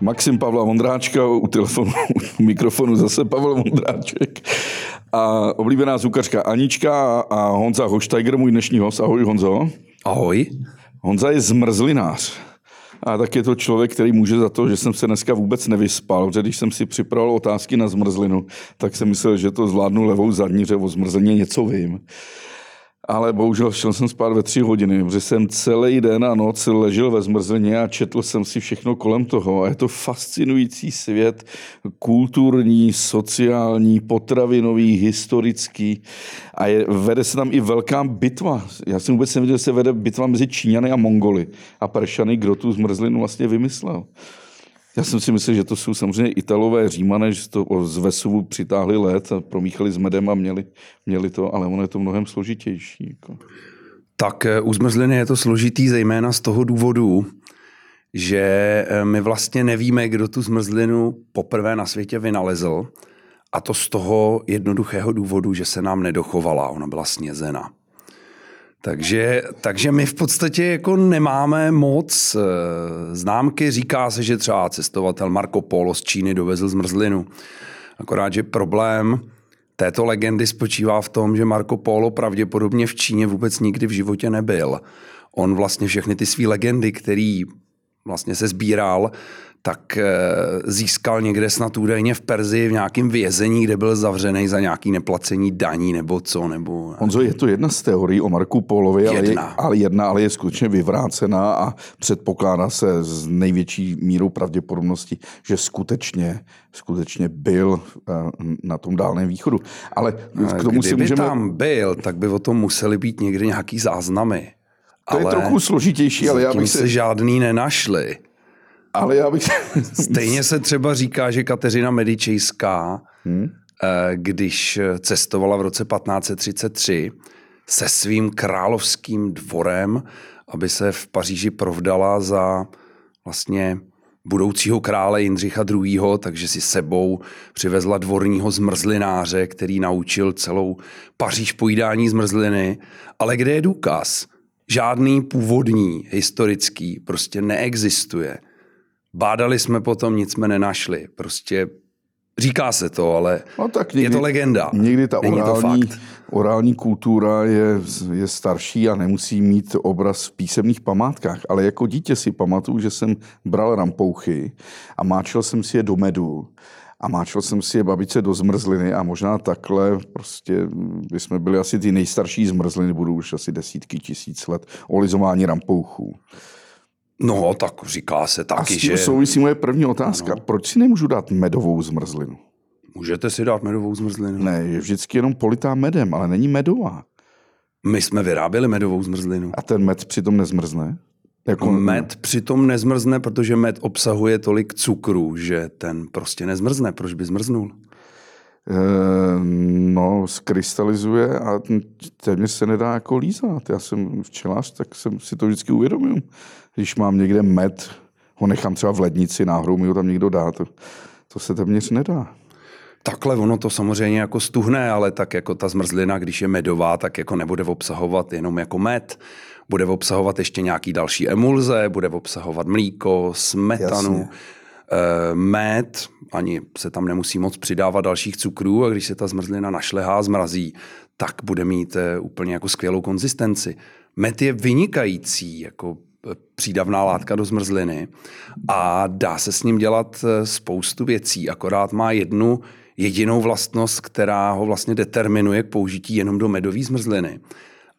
Maxim Pavla Vondráčka, u telefonu, u mikrofonu zase Pavel Vondráček. A oblíbená zukařka Anička a Honza Hoštajger, můj dnešní host. Ahoj Honzo. Ahoj. Honza je zmrzlinář. A tak je to člověk, který může za to, že jsem se dneska vůbec nevyspal, protože když jsem si připravil otázky na zmrzlinu, tak jsem myslel, že to zvládnu levou zadní, že o zmrzlině něco vím ale bohužel šel jsem spát ve tři hodiny, protože jsem celý den a noc ležel ve zmrzlině a četl jsem si všechno kolem toho. A je to fascinující svět, kulturní, sociální, potravinový, historický. A je, vede se tam i velká bitva. Já jsem vůbec nevěděl, že se vede bitva mezi Číňany a Mongoly. A Peršany, kdo tu zmrzlinu vlastně vymyslel. Já jsem si myslel, že to jsou samozřejmě Italové, Římané, že to z Vesuvu přitáhli let a promíchali s medem a měli, měli to, ale ono je to mnohem složitější. Jako. Tak eh, u zmrzliny je to složitý zejména z toho důvodu, že eh, my vlastně nevíme, kdo tu zmrzlinu poprvé na světě vynalezl a to z toho jednoduchého důvodu, že se nám nedochovala, ona byla snězena. Takže, takže my v podstatě jako nemáme moc eh, známky. Říká se, že třeba cestovatel Marco Polo z Číny dovezl zmrzlinu. Akorát, že problém této legendy spočívá v tom, že Marco Polo pravděpodobně v Číně vůbec nikdy v životě nebyl. On vlastně všechny ty své legendy, který vlastně se sbíral, tak eh, získal někde snad údajně v Perzii v nějakém vězení, kde byl zavřený za nějaký neplacení daní nebo co. Nebo... Honzo, je to jedna z teorií o Marku Polovi, ale, je, ale jedna, ale je skutečně vyvrácená a předpokládá se s největší mírou pravděpodobnosti, že skutečně, skutečně byl eh, na tom dálném východu. Ale k tomu Kdyby si můžeme... tam byl, tak by o tom museli být někde nějaký záznamy. To ale je trochu složitější, ale já bych se... se žádný nenašli. Ale já bych... Stejně se třeba říká, že Kateřina Medičejská, hmm? když cestovala v roce 1533 se svým královským dvorem, aby se v Paříži provdala za vlastně budoucího krále Jindřicha II., takže si sebou přivezla dvorního zmrzlináře, který naučil celou Paříž pojídání zmrzliny. Ale kde je důkaz? Žádný původní, historický, prostě neexistuje. Bádali jsme potom, nic jsme nenašli. Prostě říká se to, ale no, tak někdy, je to legenda. Někdy ta Není orální, orální kultura je, je starší a nemusí mít obraz v písemných památkách. Ale jako dítě si pamatuju, že jsem bral rampouchy a máčel jsem si je do medu a máčel jsem si je babice do zmrzliny a možná takhle prostě by jsme byli asi ty nejstarší zmrzliny, budou už asi desítky tisíc let, olizování rampouchů. No, tak říká se taky, A s tím že... souvisí moje první otázka. Ano. Proč si nemůžu dát medovou zmrzlinu? Můžete si dát medovou zmrzlinu. Ne, je vždycky jenom politá medem, ale není medová. My jsme vyráběli medovou zmrzlinu. A ten med přitom nezmrzne? Jako... Med přitom nezmrzne, protože med obsahuje tolik cukru, že ten prostě nezmrzne. Proč by zmrznul? E, no, skrystalizuje a téměř se nedá jako lízat. Já jsem včelař, tak jsem si to vždycky uvědomil když mám někde med, ho nechám třeba v lednici, náhodou mi ho tam někdo dá, to, to se téměř nedá. Takhle ono to samozřejmě jako stuhne, ale tak jako ta zmrzlina, když je medová, tak jako nebude obsahovat jenom jako med. Bude obsahovat ještě nějaký další emulze, bude obsahovat mlíko, smetanu, Jasně. Eh, med, ani se tam nemusí moc přidávat dalších cukrů a když se ta zmrzlina našlehá, zmrazí, tak bude mít eh, úplně jako skvělou konzistenci. Med je vynikající, jako přídavná látka do zmrzliny a dá se s ním dělat eh, spoustu věcí, akorát má jednu jedinou vlastnost, která ho vlastně determinuje k použití jenom do medové zmrzliny.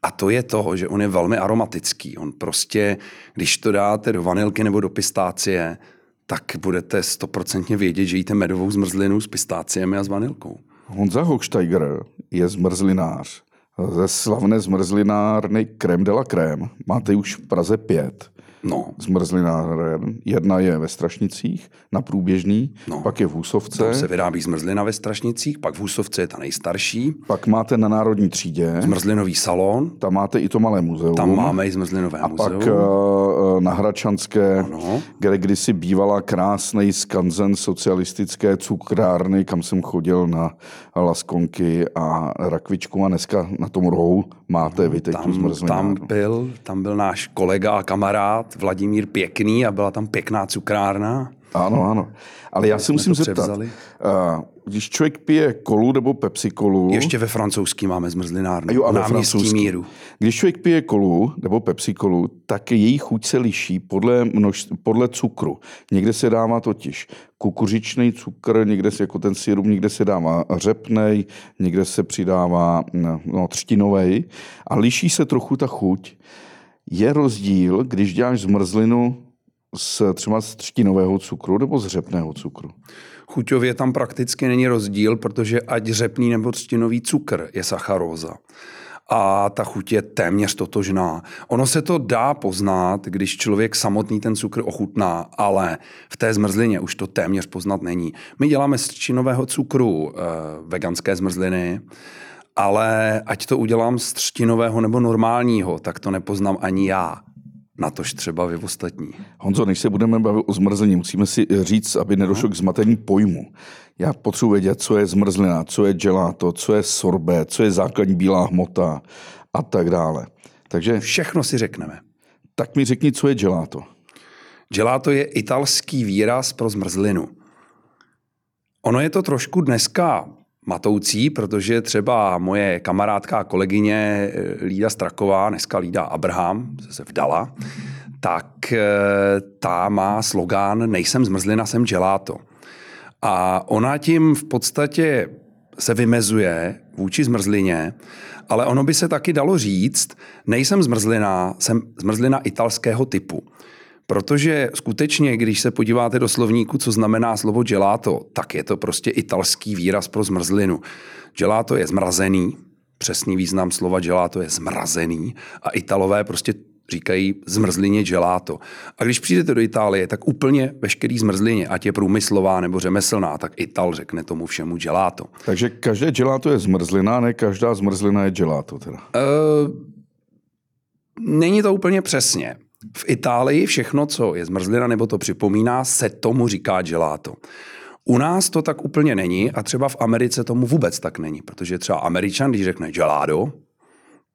A to je to, že on je velmi aromatický. On prostě, když to dáte do vanilky nebo do pistácie, tak budete stoprocentně vědět, že jíte medovou zmrzlinu s pistáciemi a s vanilkou. Honza Hochsteiger je zmrzlinář ze slavné zmrzlinárny Crème de la Crème. Máte už v Praze pět. No. Zmrzlináren. Jedna je ve Strašnicích, na Průběžný, no. pak je v Husovce. Tam se vyrábí zmrzlina ve Strašnicích, pak v Husovce je ta nejstarší. Pak máte na Národní třídě. Zmrzlinový salon. Tam máte i to malé muzeum. Tam máme i zmrzlinové A muzeum. pak uh, na Hračanské, ano. kde kdysi bývala krásný skanzen socialistické cukrárny, kam jsem chodil na laskonky a rakvičku a dneska na tom rohu máte vy teď tam, tu tam byl, tam byl náš kolega a kamarád Vladimír Pěkný a byla tam pěkná cukrárna. Ano, ano. Ale já si musím zeptat, převzali. uh, když člověk pije kolu nebo Pepsi kolu, Ještě ve francouzský máme zmrzlinárnu. Jo, a ve francouzský. míru. Když člověk pije kolu nebo Pepsi kolu, tak její chuť se liší podle, množ, podle cukru. Někde se dává totiž kukuřičný cukr, někde se jako ten syrup, někde se dává řepnej, někde se přidává no, třtinovej a liší se trochu ta chuť. Je rozdíl, když děláš zmrzlinu z třeba z třtinového cukru nebo z řepného cukru. Chuťově tam prakticky není rozdíl, protože ať řepný nebo třtinový cukr je sacharóza. A ta chuť je téměř totožná. Ono se to dá poznat, když člověk samotný ten cukr ochutná, ale v té zmrzlině už to téměř poznat není. My děláme z třtinového cukru e, veganské zmrzliny, ale ať to udělám z třtinového nebo normálního, tak to nepoznám ani já. Natož třeba vy ostatní. Honzo, než se budeme bavit o zmrzlení, musíme si říct, aby nedošlo k zmatení pojmu. Já potřebuji vědět, co je zmrzlina, co je gelato, co je sorbet, co je základní bílá hmota a tak dále. Takže Všechno si řekneme. tak mi řekni, co je gelato. Gelato je italský výraz pro zmrzlinu. Ono je to trošku dneska matoucí, protože třeba moje kamarádka a kolegyně eh, Lída Straková, dneska Lída Abraham, se vdala, tak eh, ta má slogán Nejsem zmrzlina, jsem gelato. A ona tím v podstatě se vymezuje vůči zmrzlině, ale ono by se taky dalo říct, nejsem zmrzlina, jsem zmrzlina italského typu. Protože skutečně, když se podíváte do slovníku, co znamená slovo gelato, tak je to prostě italský výraz pro zmrzlinu. Gelato je zmrazený, přesný význam slova gelato je zmrazený a Italové prostě říkají zmrzlině gelato. A když přijdete do Itálie, tak úplně veškerý zmrzlině, ať je průmyslová nebo řemeslná, tak Ital řekne tomu všemu gelato. Takže každé gelato je zmrzlina, ne každá zmrzlina je gelato. Teda. Uh, není to úplně přesně. V Itálii všechno, co je zmrzlina nebo to připomíná, se tomu říká gelato. U nás to tak úplně není a třeba v Americe tomu vůbec tak není, protože třeba Američan, když řekne gelato,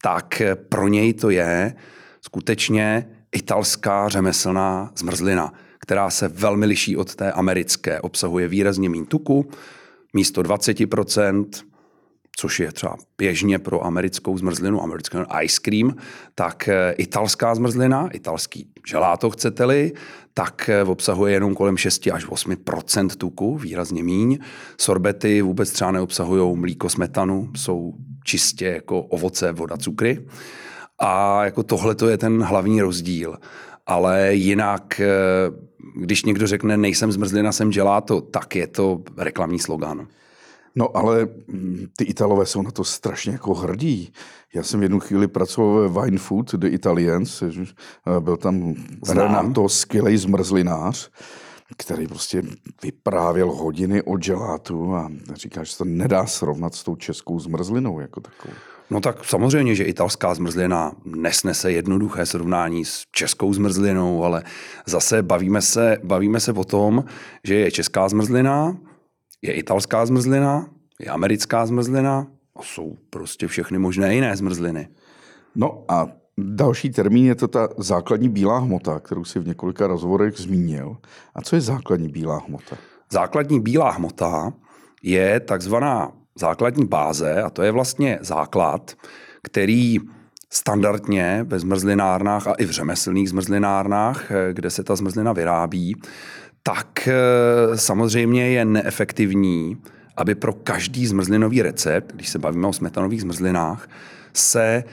tak pro něj to je skutečně italská řemeslná zmrzlina, která se velmi liší od té americké. Obsahuje výrazně méně tuku, místo 20%, což je třeba běžně pro americkou zmrzlinu, americký ice cream, tak eh, italská zmrzlina, italský želáto chcete-li, tak eh, obsahuje jenom kolem 6 až 8% tuku, výrazně míň. Sorbety vůbec třeba neobsahují mlíko, smetanu, jsou čistě jako ovoce, voda, cukry. A jako tohle to je ten hlavní rozdíl. Ale jinak, eh, když někdo řekne nejsem zmrzlina, jsem gelato, tak je to reklamní slogan. No ale mm, ty Italové jsou na to strašně jako hrdí. Já jsem v jednu chvíli pracoval ve Wine Food The Italians, eh, byl tam Znám. Renato, skvělý zmrzlinář, který prostě vyprávěl hodiny o gelátu a říká, že se to nedá srovnat s tou českou zmrzlinou jako takovou. No tak samozřejmě, že italská zmrzlina nesnese jednoduché srovnání s českou zmrzlinou, ale zase bavíme se, bavíme se o tom, že je česká zmrzlina, je italská zmrzlina, je americká zmrzlina a jsou prostě všechny možné jiné zmrzliny. No a další termín je to ta základní bílá hmota, kterou si v několika rozhovorech zmínil. A co je základní bílá hmota? Základní bílá hmota je takzvaná základní báze a to je vlastně základ, který standardně ve zmrzlinárnách a i v řemeslných zmrzlinárnách, eh, kde se ta zmrzlina vyrábí, tak eh, samozřejmě je neefektivní, aby pro každý zmrzlinový recept, když se bavíme o smetanových zmrzlinách, se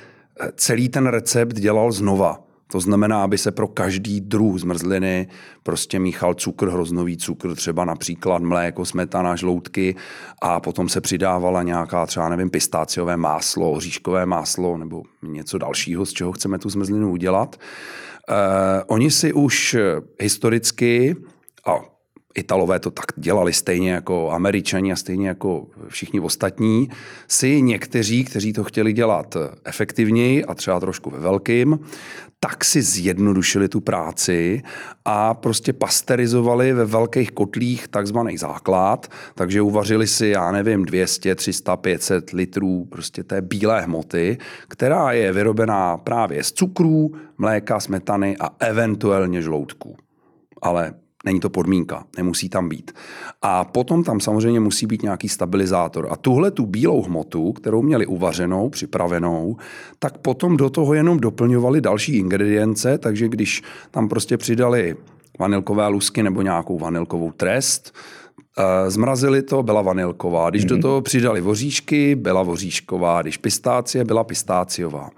eh, celý ten recept dělal znova. To znamená, aby se pro každý druh zmrzliny prostě míchal cukr, hroznový cukr, třeba například mléko, smetana, žloutky a potom se přidávala nějaká třeba, nevím, pistáciové máslo, oříškové máslo nebo něco dalšího, z čeho chceme tu zmrzlinu udělat. Eh, oni si už historicky, a Italové to tak dělali stejně jako Američani a stejně jako všichni ostatní, si někteří, kteří to chtěli dělat efektivněji a třeba trošku ve velkým, tak si zjednodušili tu práci a prostě pasterizovali ve velkých kotlích takzvaný základ, takže uvařili si, já nevím, 200, 300, 500 litrů prostě té bílé hmoty, která je vyrobená právě z cukrů, mléka, smetany a eventuálně žloutků. Ale Není to podmínka, nemusí tam být. A potom tam samozřejmě musí být nějaký stabilizátor. A tuhle tu bílou hmotu, kterou měli uvařenou, připravenou, tak potom do toho jenom doplňovali další ingredience, takže když tam prostě přidali vanilkové lusky nebo nějakou vanilkovou trest, eh, Zmrazili to, byla vanilková. Když mm-hmm. do mhm. toho přidali voříšky, byla voříšková. Když pistácie, byla pistáciová.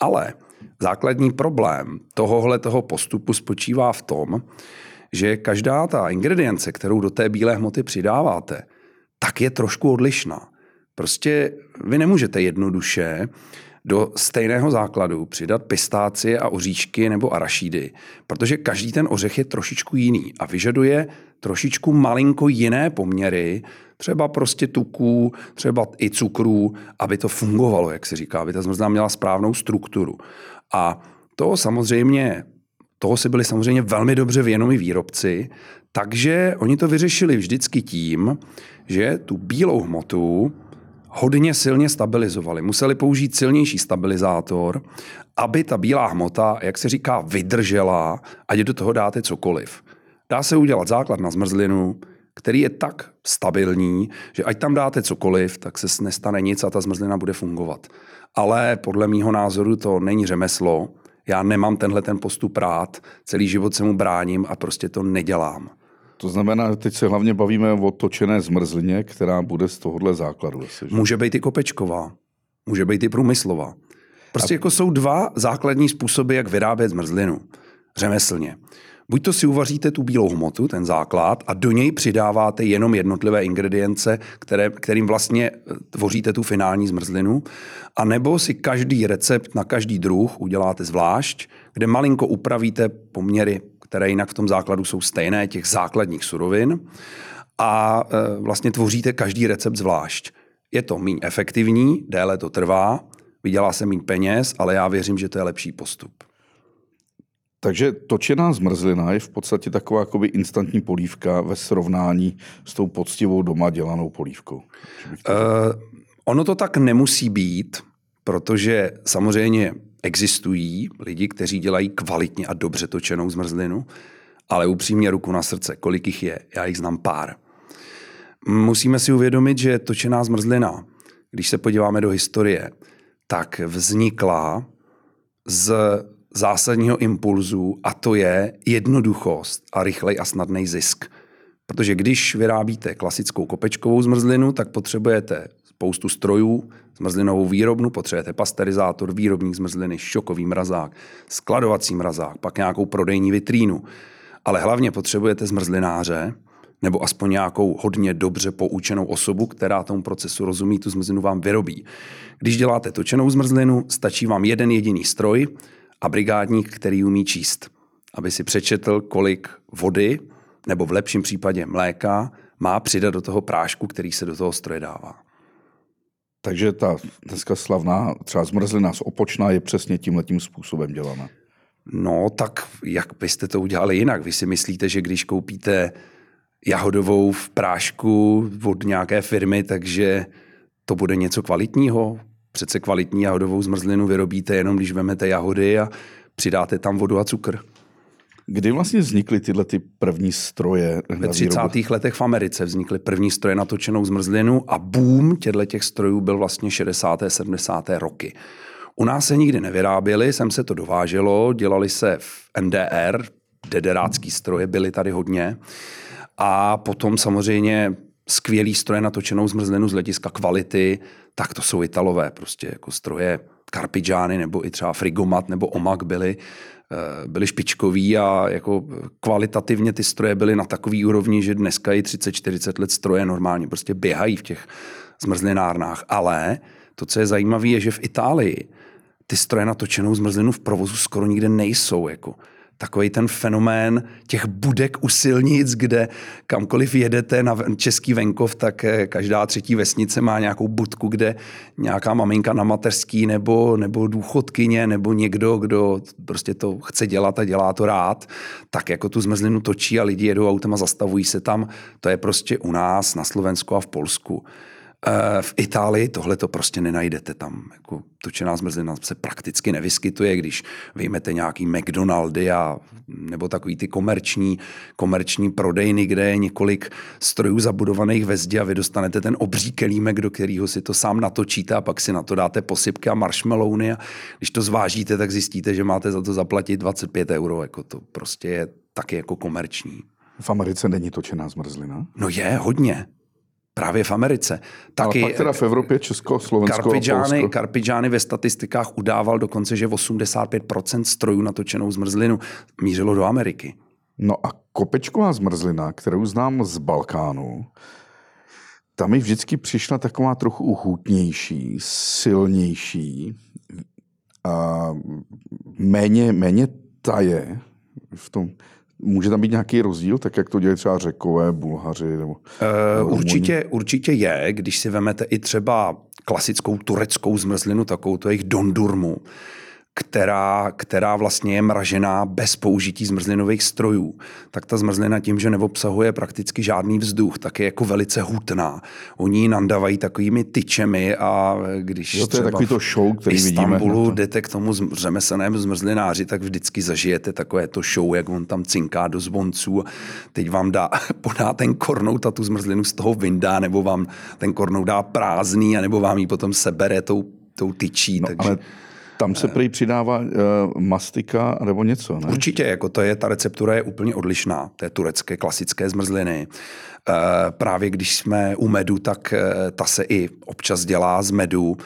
Ale základní problém tohohle toho postupu spočívá v tom, že každá ta ingredience, kterou do té bílé hmoty přidáváte, tak je trošku odlišná. Prostě vy nemůžete jednoduše do stejného základu přidat pistácie a oříšky nebo arašídy, protože každý ten ořech je trošičku jiný a vyžaduje trošičku malinko jiné poměry, třeba prostě tuků, třeba i cukrů, aby to fungovalo, jak se říká, aby ta zmrzlina měla správnou strukturu. A to samozřejmě toho si byli samozřejmě velmi dobře vědomi výrobci, takže oni to vyřešili vždycky tím, že tu bílou hmotu hodně silně stabilizovali. Museli použít silnější stabilizátor, aby ta bílá hmota, jak se říká, vydržela, ať do toho dáte cokoliv. Dá se udělat základ na zmrzlinu, který je tak stabilní, že ať tam dáte cokoliv, tak se nestane nic a ta zmrzlina bude fungovat. Ale podle mýho názoru to není řemeslo, já nemám tenhle ten postup rád, celý život se mu bráním a prostě to nedělám. To znamená, že teď se hlavně bavíme o točené zmrzlině, která bude z tohohle základu. Asi, že? Může být i kopečková, může být i průmyslová. Prostě a... jako jsou dva základní způsoby, jak vyrábět zmrzlinu. Řemeslně. Buď to si uvaříte tu bílou hmotu, ten základ, a do něj přidáváte jenom jednotlivé ingredience, které, kterým vlastně eh, tvoříte tu finální zmrzlinu, a nebo si každý recept na každý druh uděláte zvlášť, kde malinko upravíte poměry, které jinak v tom základu jsou stejné, těch základních surovin, a e, vlastně tvoříte každý recept zvlášť. Je to méně efektivní, déle to trvá, vydělá se méně peněz, ale já věřím, že to je lepší postup. Takže točená zmrzlina je v podstatě taková jakoby instantní polívka ve srovnání s tou poctivou doma dělanou polívkou. Uh, ono to tak nemusí být, protože samozřejmě existují lidi, kteří dělají kvalitně a dobře točenou zmrzlinu, ale upřímně ruku na srdce, kolik jich je, já jich znám pár. Musíme si uvědomit, že točená zmrzlina, když se podíváme do historie, tak vznikla z zásadního impulzu a to je jednoduchost a rychlej a snadný zisk. Protože když vyrábíte klasickou kopečkovou zmrzlinu, tak potřebujete spoustu strojů, zmrzlinovou výrobnu, potřebujete pasterizátor, výrobník zmrzliny, šokový mrazák, skladovací mrazák, pak nějakou prodejní vitrínu. Ale hlavně potřebujete zmrzlináře, nebo aspoň nějakou hodně dobře poučenou osobu, která tomu procesu rozumí, tu zmrzlinu vám vyrobí. Když děláte točenou zmrzlinu, stačí vám jeden jediný stroj, a brigádník, který umí číst, aby si přečetl, kolik vody, nebo v lepším případě mléka, má přidat do toho prášku, který se do toho stroje dává. Takže ta dneska slavná třeba zmrzlina z opočná je přesně tímhletím způsobem dělána. No, tak jak byste to udělali jinak? Vy si myslíte, že když koupíte jahodovou v prášku od nějaké firmy, takže to bude něco kvalitního? Přece kvalitní jahodovou zmrzlinu vyrobíte jenom, když vemete jahody a přidáte tam vodu a cukr. Kdy vlastně vznikly tyhle ty první stroje? Ve 30. letech v Americe vznikly první stroje na točenou zmrzlinu a boom těchto těch strojů byl vlastně 60. 70. roky. U nás se nikdy nevyráběly, sem se to dováželo, dělali se v NDR, dederácký stroje byly tady hodně. A potom samozřejmě skvělý stroje na točenou zmrzlinu z hlediska kvality, tak to jsou Italové, prostě jako stroje Carpigiani nebo i třeba Frigomat nebo Omak byly, eh, byly špičkoví a jako kvalitativně ty stroje byly na takový úrovni, že dneska i 30-40 let stroje normálně prostě běhají v těch zmrzlinárnách. Ale to, co je zajímavé, je, že v Itálii ty stroje na točenou zmrzlinu v provozu skoro nikde nejsou. Jako takový ten fenomén těch budek u silnic, kde kamkoliv jedete na český venkov, tak eh, každá třetí vesnice má nějakou budku, kde nějaká maminka na mateřský nebo, nebo důchodkyně nebo někdo, kdo prostě to chce dělat a dělá to rád, tak jako tu zmrzlinu točí a lidi jedou autem a zastavují se tam. To je prostě u nás na Slovensku a v Polsku. Eh, v Itálii tohle to prostě nenajdete tam. Jako točená zmrzlina se prakticky nevyskytuje, když vyjmete nějaký McDonaldy a, nebo takový ty komerční, komerční prodejny, kde je několik strojů zabudovaných ve zdi a vy dostanete ten obří kelímek, do kterého si to sám natočíte a pak si na to dáte posypky a marshmallowny a když to zvážíte, tak zjistíte, že máte za to zaplatit 25 euro. Jako to prostě je taky jako komerční. V Americe není točená zmrzlina? No je, hodně. Právě v Americe. Taky, Ale pak teda v Evropě, Česko, Slovensko Karpidžány, Karpidžány ve statistikách udával dokonce, že 85% strojů na točenou zmrzlinu mířilo do Ameriky. No a kopečková zmrzlina, kterou znám z Balkánu, tam mi vždycky přišla taková trochu uchutnější, silnější, a méně, méně taje v tom, Může tam být nějaký rozdíl, tak jak to dělají třeba řekové, bulhaři? Nebo, uh, určitě, určitě je, když si vemete i třeba klasickou tureckou zmrzlinu, takovou to jejich dondurmu, která, která vlastně je mražená bez použití zmrzlinových strojů, tak ta zmrzlina tím, že neobsahuje prakticky žádný vzduch, tak je jako velice hutná. Oni ji nandávají takovými tyčemi a když jo, to je takový to show, který v Istanbulu vidíme jdete k tomu řemeslnému zmrzlináři, tak vždycky zažijete takové to show, jak on tam cinká do zvonců a teď vám dá, podá ten kornout a tu zmrzlinu z toho vyndá, nebo vám ten kornout dá prázdný, a nebo vám ji potom sebere tou, tou tyčí. No, takže... ale tam se prý přidává uh, mastika nebo něco, ne? Určitě, jako to je, ta receptura je úplně odlišná, té turecké klasické zmrzliny. Uh, právě když jsme u medu, tak uh, ta se i občas dělá z medu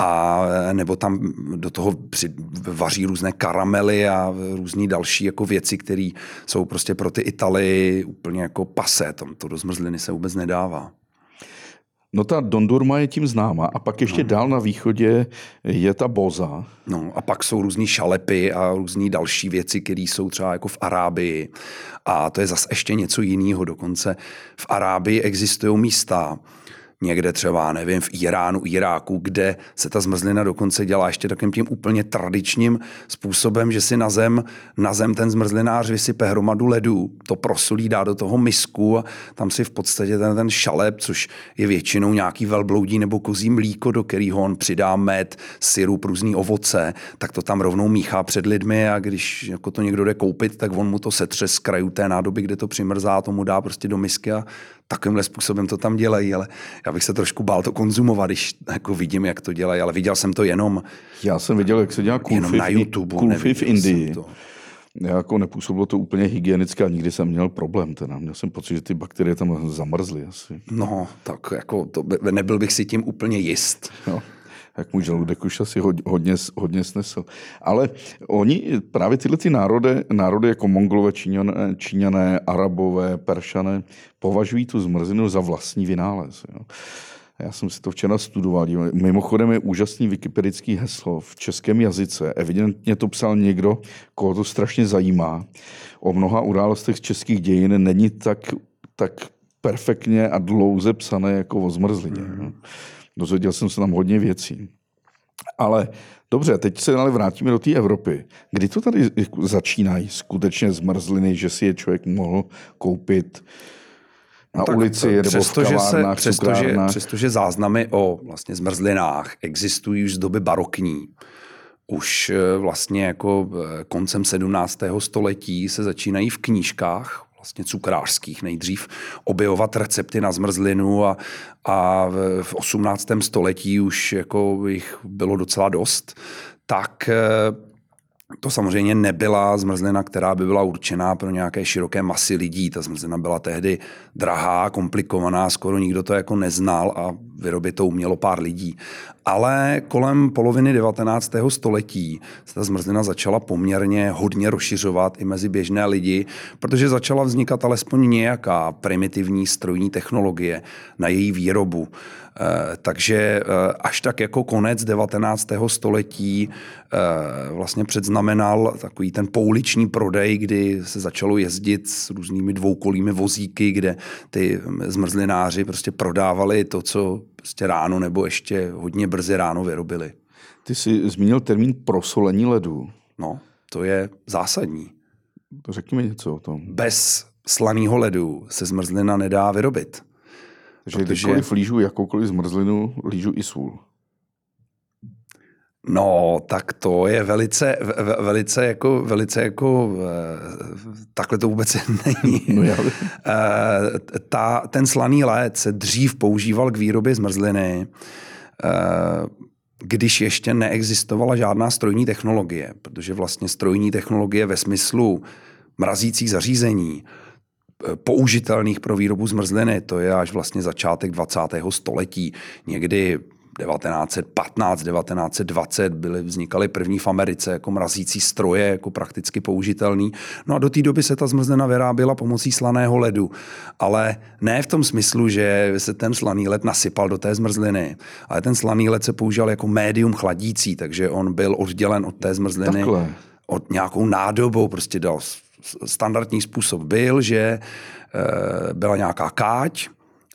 a nebo tam do toho při, vaří různé karamely a různé další jako věci, které jsou prostě pro ty Italy úplně jako pase. Tam to do zmrzliny se vůbec nedává. No ta Dondurma je tím známa a pak ještě no. dál na východě je ta Boza. No a pak jsou různý šalepy a různé další věci, které jsou třeba jako v Arábii. A to je zase ještě něco jiného. Dokonce v Arábii existují místa, někde třeba, nevím, v Iránu, Iráku, kde se ta zmrzlina dokonce dělá ještě takým tím úplně tradičním způsobem, že si na zem, na zem ten zmrzlinář vysype hromadu ledu, to prosolí, dá do toho misku a tam si v podstatě ten, ten šalep, což je většinou nějaký velbloudí nebo kozí mlíko, do kterého on přidá med, syrup, různý ovoce, tak to tam rovnou míchá před lidmi a když jako to někdo jde koupit, tak on mu to setře z krajů té nádoby, kde to přimrzá, tomu dá prostě do misky a takovýmhle způsobem to tam dělají, ale já bych se trošku bál to konzumovat, když jako vidím, jak to dělají, ale viděl jsem to jenom Já jsem viděl, jak se dělá kulfy, na YouTube, kulfy v Indii. To. Já jako nepůsobilo to úplně hygienicky a nikdy jsem měl problém. Teda. Měl jsem pocit, že ty bakterie tam zamrzly asi. No, tak jako to by, nebyl bych si tím úplně jist. No jak můj žaludek už asi hodně, hodně snesl. Ale oni, právě tyhle ty národy, národy jako Mongolové, Číňané, Číňané, Arabové, Peršané, považují tu zmrzlinu za vlastní vynález. Jo. Já jsem si to včera studoval. Mimochodem je úžasný wikipedický heslo v českém jazyce. Evidentně to psal někdo, koho to strašně zajímá. O mnoha událostech z českých dějin není tak, tak perfektně a dlouze psané jako o zmrzlině. Mm. Dozvěděl jsem se tam hodně věcí. Ale dobře, teď se ale vrátíme do té Evropy. Kdy to tady začínají skutečně zmrzliny, že si je člověk mohl koupit na no ulici nebo přesto, v kavárnách, se, přestože, přestože záznamy o vlastně zmrzlinách existují už z doby barokní, už eh, vlastně jako eh, koncem 17. století se začínají v knížkách vlastně cukrářských nejdřív objevovat recepty na zmrzlinu a, a v 18. století už jako jich bylo docela dost, tak eh, to samozřejmě nebyla zmrzlina, která by byla určená pro nějaké široké masy lidí. Ta zmrzlina byla tehdy drahá, komplikovaná, skoro nikdo to jako neznal a vyrobit to umělo pár lidí. Ale kolem poloviny 19. století se ta zmrzlina začala poměrně hodně rozšiřovat i mezi běžné lidi, protože začala vznikat alespoň nějaká primitivní strojní technologie na její výrobu. Eh, takže eh, až tak jako konec 19. století eh, vlastně předznamenal takový ten pouliční prodej, kdy se začalo jezdit s různými dvoukolými vozíky, kde ty zmrzlináři prostě prodávali to, co prostě ráno nebo ještě hodně brzy ráno vyrobili. Ty jsi zmínil termín prosolení ledu. No, to je zásadní. To řekni mi něco o tom. Bez slaného ledu se zmrzlina nedá vyrobit. Takže Protože... kdykoliv lížu jakoukoliv zmrzlinu, lížu i sůl. No, tak to je velice, velice jako, velice jako, takhle to vůbec není. No já Ta, ten slaný led se dřív používal k výrobě zmrzliny, když ještě neexistovala žádná strojní technologie, protože vlastně strojní technologie ve smyslu mrazících zařízení, použitelných pro výrobu zmrzliny, to je až vlastně začátek 20. století. Někdy 1915, 1920 byly, vznikaly první v Americe jako mrazící stroje, jako prakticky použitelný. No a do té doby se ta zmrzlina vyráběla pomocí slaného ledu. Ale ne v tom smyslu, že se ten slaný led nasypal do té zmrzliny, ale ten slaný led se používal jako médium chladící, takže on byl oddělen od té zmrzliny. Takhle. Od nějakou nádobou, prostě dal standardní způsob byl, že e, byla nějaká káť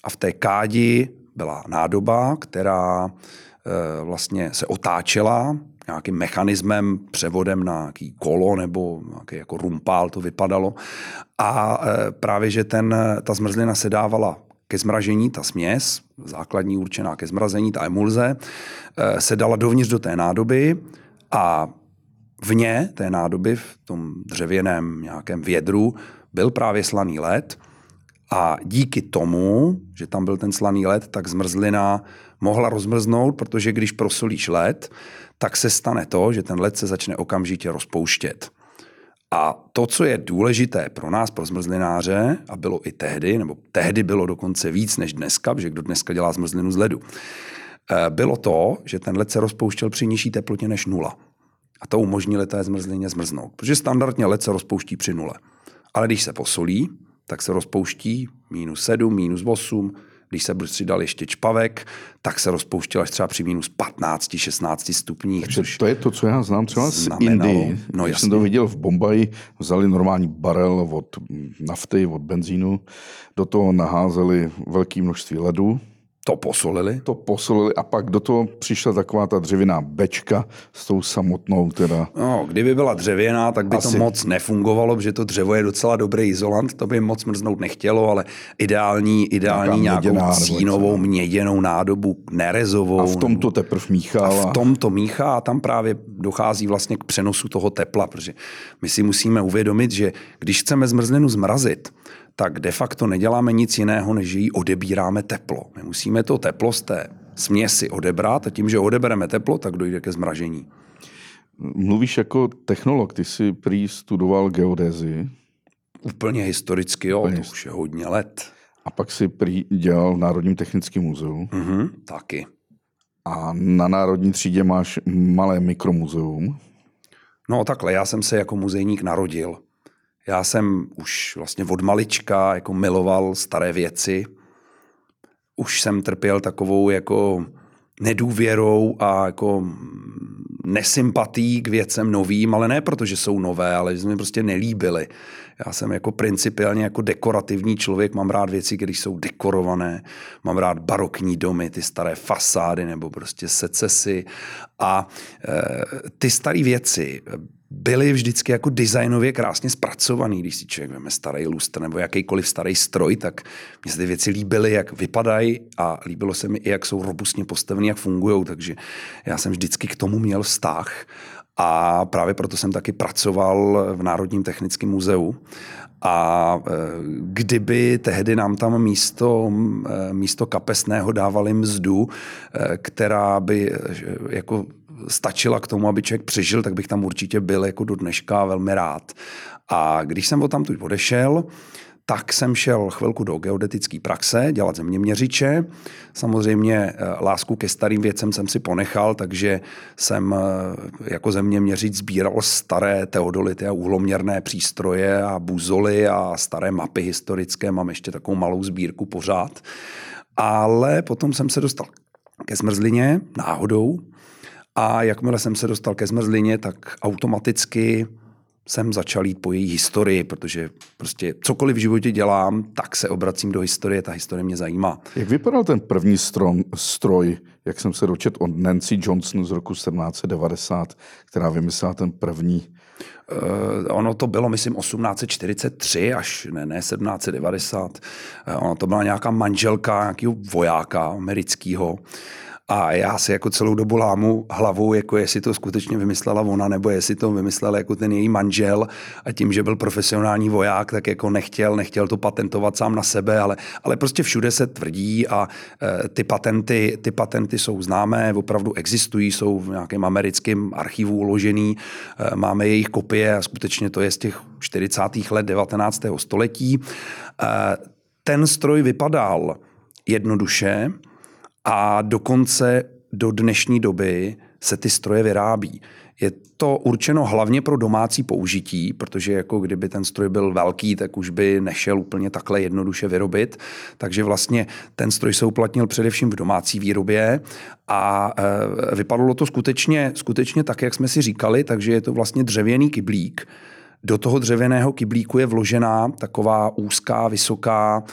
a v té kádi byla nádoba, která e, vlastně se otáčela nějakým mechanismem, převodem na nějaký kolo nebo nějaký jako rumpál to vypadalo. A e, právě, že ten, ta zmrzlina se dávala ke zmražení, ta směs, základní určená ke zmrazení, ta emulze, se dala dovnitř do té nádoby a vně té nádoby, v tom dřevěném nějakém vědru, byl právě slaný led a díky tomu, že tam byl ten slaný led, tak zmrzlina mohla rozmrznout, protože když prosolíš led, tak se stane to, že ten led se začne okamžitě rozpouštět. A to, co je důležité pro nás, pro zmrzlináře, a bylo i tehdy, nebo tehdy bylo dokonce víc než dneska, že kdo dneska dělá zmrzlinu z ledu, eh, bylo to, že ten led se rozpouštěl při nižší teplotě než nula. A to umožní té zmrzlině zmrznout. Protože standardně led se rozpouští při nule. Ale když se posolí, tak se rozpouští minus 7, minus 8, když se přidal ještě čpavek, tak se rozpouštěl až třeba při minus 15, 16 stupních. Což to je to, co já znám třeba z Indii. No, já jsem to viděl v Bombaji, vzali normální barel od nafty, od benzínu, do toho naházeli velké množství ledu, to posolili? To posolili a pak do toho přišla taková ta dřevěná bečka s tou samotnou teda. No, kdyby byla dřevěná, tak by Asi. to moc nefungovalo, protože to dřevo je docela dobrý izolant, to by moc mrznout nechtělo, ale ideální, ideální nějakou měděná, cínovou, měděnou nádobu, nerezovou. A v tom to teprve míchá. A v tom to míchá a tam právě dochází vlastně k přenosu toho tepla, protože my si musíme uvědomit, že když chceme zmrzlinu zmrazit, tak de facto neděláme nic jiného, než že jí odebíráme teplo. My musíme to teplo z té směsi odebrat a tím, že odebereme teplo, tak dojde ke zmražení. Mluvíš jako technolog, ty jsi prý studoval geodézii. Úplně historicky, jo, Úplně to už je hodně let. A pak si prý dělal v Národním technickém muzeu. Mm-hmm, taky. A na Národní třídě máš malé mikromuzeum. No takhle, já jsem se jako muzejník narodil. Já jsem už vlastně od malička jako miloval staré věci. Už jsem trpěl takovou jako nedůvěrou a jako nesympatí k věcem novým, ale ne proto, že jsou nové, ale že mi prostě nelíbily. Já jsem jako principiálně jako dekorativní člověk, mám rád věci, které jsou dekorované, mám rád barokní domy, ty staré fasády nebo prostě secesy a e, ty staré věci byly vždycky jako designově krásně zpracovaný. Když si člověk veme starý lustr nebo jakýkoliv starý stroj, tak mě se ty věci líbily, jak vypadají a líbilo se mi i, jak jsou robustně postavený, jak fungují. Takže já jsem vždycky k tomu měl vztah. A právě proto jsem taky pracoval v Národním technickém muzeu. A e, kdyby tehdy nám tam místo, e, místo kapesného dávali mzdu, e, která by jako stačila k tomu, aby člověk přežil, tak bych tam určitě byl jako do dneška velmi rád. A když jsem tam tu odešel, tak jsem šel chvilku do geodetické praxe, dělat zeměměřiče. Samozřejmě eh, lásku ke starým věcem jsem si ponechal, takže jsem eh, jako zeměměřič sbíral staré teodolity a úhloměrné přístroje a buzoly a staré mapy historické. Mám ještě takovou malou sbírku pořád. Ale potom jsem se dostal ke zmrzlině náhodou a jakmile jsem se dostal ke zmrzlině, tak automaticky jsem začal jít po její historii, protože prostě cokoliv v životě dělám, tak se obracím do historie, ta historie mě zajímá. Jak vypadal ten první strom, stroj, jak jsem se dočet od Nancy Johnson z roku 1790, která vymyslela ten první Uh, ono to bylo, myslím, 1843 až ne, ne 1790. Uh, ono to byla nějaká manželka nějakého vojáka amerického. A já si jako celou dobu lámu hlavou, jako jestli to skutečně vymyslela ona, nebo jestli to vymyslel jako ten její manžel a tím, že byl profesionální voják, tak jako nechtěl, nechtěl to patentovat sám na sebe, ale, ale prostě všude se tvrdí a e, ty, patenty, ty patenty jsou známé, opravdu existují, jsou v nějakém americkém archivu uložený, e, máme jejich kopie a skutečně to je z těch 40. let 19. století. E, ten stroj vypadal jednoduše, a dokonce do dnešní doby se ty stroje vyrábí. Je to určeno hlavně pro domácí použití, protože jako kdyby ten stroj byl velký, tak už by nešel úplně takhle jednoduše vyrobit. Takže vlastně ten stroj se uplatnil především v domácí výrobě a e, vypadalo to skutečně, skutečně tak, jak jsme si říkali, takže je to vlastně dřevěný kyblík, do toho dřevěného kyblíku je vložená taková úzká, vysoká,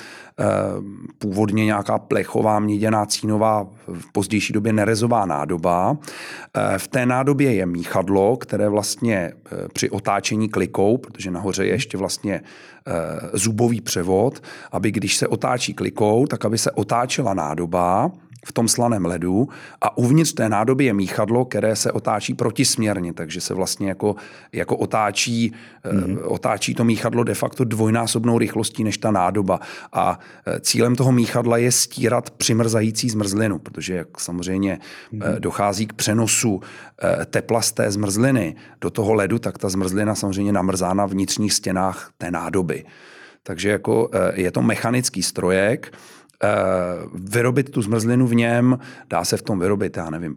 původně nějaká plechová, měděná, cínová, v pozdější době nerezová nádoba. Eh, v té nádobě je míchadlo, které vlastně eh, při otáčení klikou, protože nahoře je ještě vlastně zubový převod, aby když se otáčí klikou, tak aby se otáčela nádoba v tom slaném ledu a uvnitř té nádoby je míchadlo, které se otáčí protisměrně, takže se vlastně jako, jako otáčí, mm-hmm. otáčí to míchadlo de facto dvojnásobnou rychlostí než ta nádoba. A cílem toho míchadla je stírat přimrzající zmrzlinu, protože jak samozřejmě mm-hmm. dochází k přenosu tepla z té zmrzliny do toho ledu, tak ta zmrzlina samozřejmě namrzá na vnitřních stěnách té nádoby. Takže jako je to mechanický strojek, Eh, vyrobit tu zmrzlinu v něm, dá se v tom vyrobit, já nevím,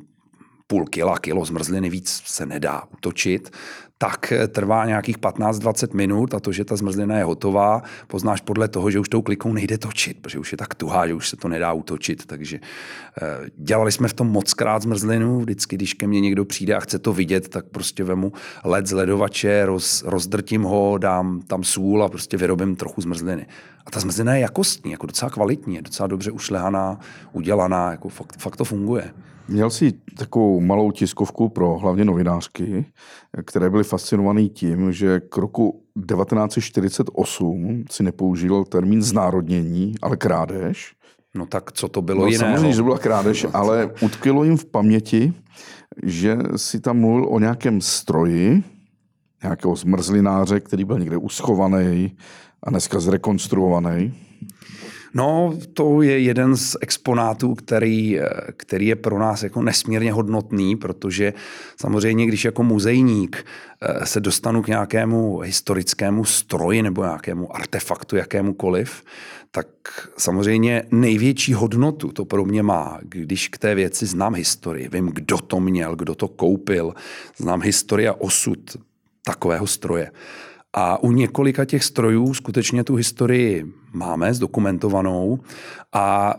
půl kila, kilo zmrzliny, víc se nedá utočit, tak trvá nějakých 15-20 minut a to, že ta zmrzlina je hotová, poznáš podle toho, že už tou klikou nejde točit, protože už je tak tuhá, že už se to nedá utočit. Takže eh, dělali jsme v tom moc krát zmrzlinu, vždycky, když ke mně někdo přijde a chce to vidět, tak prostě vemu led z ledovače, roz, rozdrtím ho, dám tam sůl a prostě vyrobím trochu zmrzliny. A ta zmrzlina je jakostní, jako docela kvalitní, je docela dobře ušlehaná, udělaná, jako fakt, fakt to funguje. Měl jsi takovou malou tiskovku pro hlavně novinářky, které byly fascinované tím, že k roku 1948 si nepoužil termín znárodnění, ale krádež. No tak co to bylo no, jiného? Samozřejmě, že to byla krádež, ale utkvělo jim v paměti, že si tam mluvil o nějakém stroji, nějakého zmrzlináře, který byl někde uschovaný a dneska zrekonstruovaný. No, to je jeden z exponátů, který, který je pro nás jako nesmírně hodnotný, protože samozřejmě, když jako muzejník eh, se dostanu k nějakému historickému stroji nebo nějakému artefaktu, jakémukoliv, tak samozřejmě největší hodnotu to pro mě má, když k té věci znám historii, vím, kdo to měl, kdo to koupil, znám historii a osud takového stroje. A u několika těch strojů skutečně tu historii máme zdokumentovanou a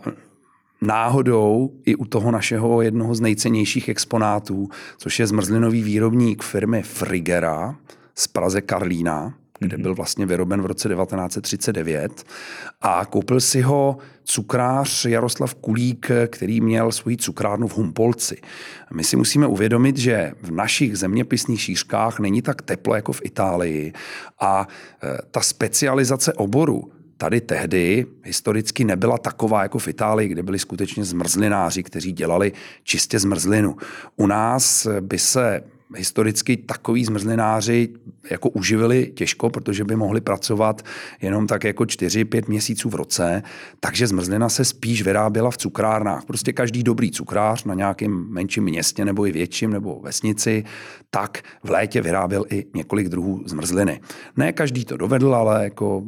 náhodou i u toho našeho jednoho z nejcennějších exponátů, což je zmrzlinový výrobník firmy Frigera z Praze Karlína, kde byl vlastně vyroben v roce 1939 a koupil si ho cukrář Jaroslav Kulík, který měl svoji cukrárnu v Humpolci. My si musíme uvědomit, že v našich zeměpisných šířkách není tak teplo jako v Itálii a e, ta specializace oboru tady tehdy historicky nebyla taková jako v Itálii, kde byli skutečně zmrzlináři, kteří dělali čistě zmrzlinu. U nás by se historicky takový zmrzlináři jako uživili těžko, protože by mohli pracovat jenom tak jako 4-5 měsíců v roce, takže zmrzlina se spíš vyráběla v cukrárnách. Prostě každý dobrý cukrář na nějakém menším městě nebo i větším nebo vesnici, tak v létě vyráběl i několik druhů zmrzliny. Ne každý to dovedl, ale jako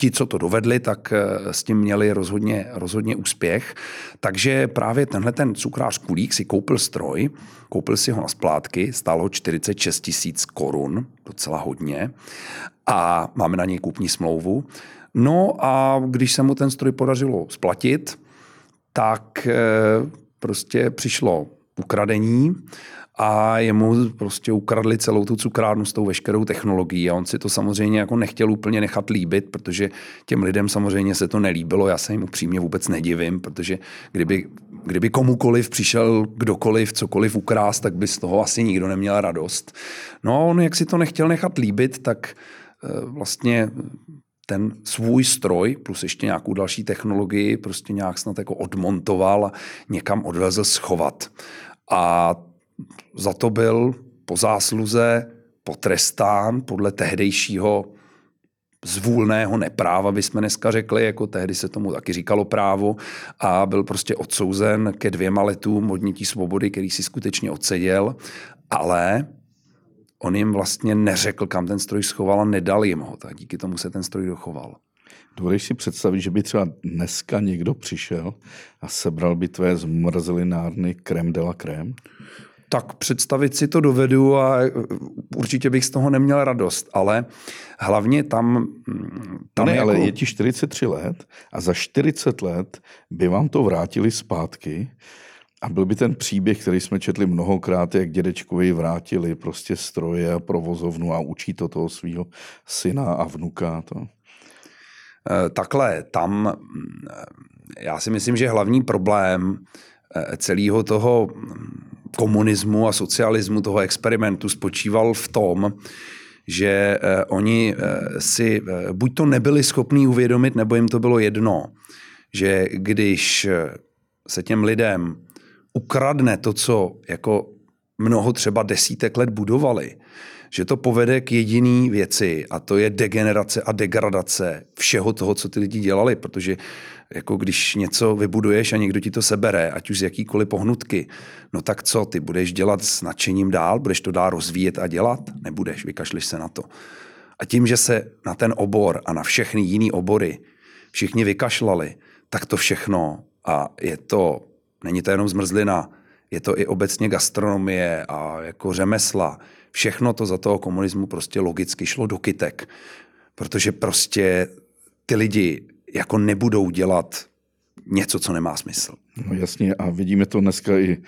ti, co to dovedli, tak eh, s tím měli rozhodně, rozhodně úspěch. Takže právě tenhle ten cukrář Kulík si koupil stroj, koupil si ho na splátky, stálo ho 46 tisíc korun, docela hodně, a máme na něj kupní smlouvu. No a když se mu ten stroj podařilo splatit, tak eh, prostě přišlo ukradení a jemu prostě ukradli celou tu cukrárnu s tou veškerou technologií a on si to samozřejmě jako nechtěl úplně nechat líbit, protože těm lidem samozřejmě se to nelíbilo, já se jim upřímně vůbec nedivím, protože kdyby kdyby komukoliv přišel kdokoliv, cokoliv ukrást, tak by z toho asi nikdo neměl radost. No a on, jak si to nechtěl nechat líbit, tak eh, vlastně ten svůj stroj plus ještě nějakou další technologii prostě nějak snad jako odmontoval a někam odvezl schovat. A za to byl po zásluze potrestán podle tehdejšího zvůlného nepráva, bychom dneska řekli, jako tehdy se tomu taky říkalo právo a byl prostě odsouzen ke dvěma letům odnětí svobody, který si skutečně odseděl, ale on jim vlastně neřekl, kam ten stroj schoval a nedal jim ho, tak díky tomu se ten stroj dochoval. Dovedeš si představit, že by třeba dneska někdo přišel a sebral by tvé zmrzlinárny krem de la crème? Tak představit si to dovedu a e, určitě bych z toho neměl radost, ale hlavně tam... Mm, tam ne, jako... ale je ti 43 let a za 40 let by vám to vrátili zpátky a byl by ten příběh, který jsme četli mnohokrát, jak dědečkovi vrátili prostě stroje a provozovnu a učí to toho svého syna a vnuka. To. E, takhle, tam mm, já si myslím, že hlavní problém e, celého toho komunismu a socialismu, toho experimentu, spočíval v tom, že eh, oni eh, si eh, buď to nebyli schopní uvědomit, nebo jim to bylo jedno, že když se těm lidem ukradne to, co jako mnoho třeba desítek let budovali, že to povede k jediný věci a to je degenerace a degradace všeho toho, co ty lidi dělali, protože jako když něco vybuduješ a někdo ti to sebere, ať už z jakýkoliv pohnutky, no tak co, ty budeš dělat s nadšením dál, budeš to dál rozvíjet a dělat? Nebudeš, vykašliš se na to. A tím, že se na ten obor a na všechny jiný obory všichni vykašlali, tak to všechno a je to, není to jenom zmrzlina, je to i obecně gastronomie a jako řemesla. Všechno to za toho komunismu prostě logicky šlo do kytek, protože prostě ty lidi jako nebudou dělat něco, co nemá smysl. No jasně a vidíme to dneska i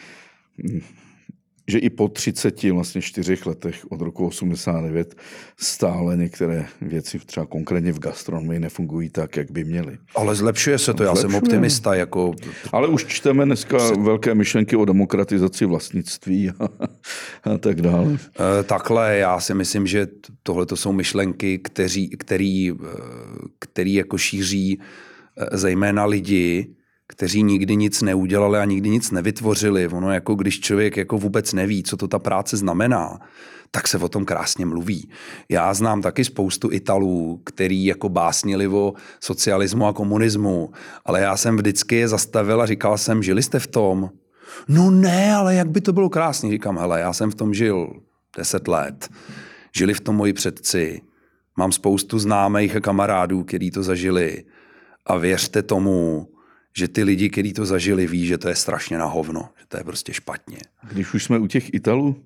že i po 30, vlastně čtyřech letech od roku 89 stále některé věci, třeba konkrétně v gastronomii, nefungují tak, jak by měly. Ale zlepšuje se to, já zlepšuje. jsem optimista. Jako... Ale už čteme dneska se... velké myšlenky o demokratizaci vlastnictví a, a tak dále. E, takhle, já si myslím, že tohle to jsou myšlenky, kteří, který, eh, který jako šíří eh, zejména lidi, kteří nikdy nic neudělali a nikdy nic nevytvořili. Ono jako když člověk jako vůbec neví, co to ta práce znamená, tak se o tom krásně mluví. Já znám taky spoustu Italů, který jako básnili o socialismu a komunismu, ale já jsem vždycky je zastavil a říkal jsem, žili jste v tom? No ne, ale jak by to bylo krásně. Říkám, hele, já jsem v tom žil deset let. Žili v tom moji předci. Mám spoustu známých a kamarádů, kteří to zažili. A věřte tomu, že ty lidi, kteří to zažili, ví, že to je strašně na hovno, že to je prostě špatně. Když už jsme u těch Italů,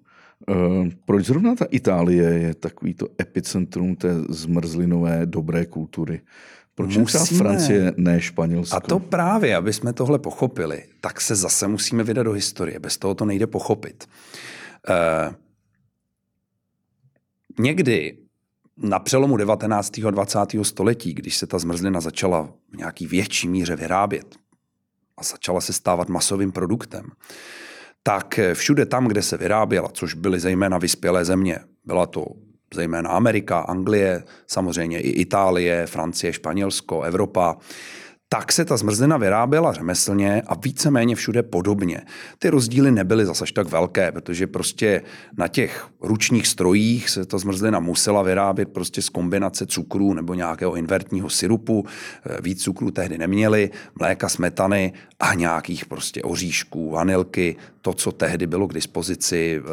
Uh, proč zrovna ta Itálie je takový to epicentrum té zmrzlinové dobré kultury? Proč musíme. Francie, ne Španělsko? A to právě, aby jsme tohle pochopili, tak se zase musíme vydat do historie. Bez toho to nejde pochopit. Uh, někdy na přelomu 19. a 20. století, když se ta zmrzlina začala v nějaký větší míře vyrábět a začala se stávat masovým produktem, tak všude tam, kde se vyráběla, což byly zejména vyspělé země, byla to zejména Amerika, Anglie, samozřejmě i Itálie, Francie, Španělsko, Evropa, tak se ta zmrzlina vyráběla řemeslně a víceméně všude podobně. Ty rozdíly nebyly zase tak velké, protože prostě na těch ručních strojích se ta zmrzlina musela vyrábět prostě z kombinace cukrů nebo nějakého invertního syrupu. Eh, víc cukrů tehdy neměli, mléka, smetany a nějakých prostě oříšků, vanilky, to, co tehdy bylo k dispozici. Eh,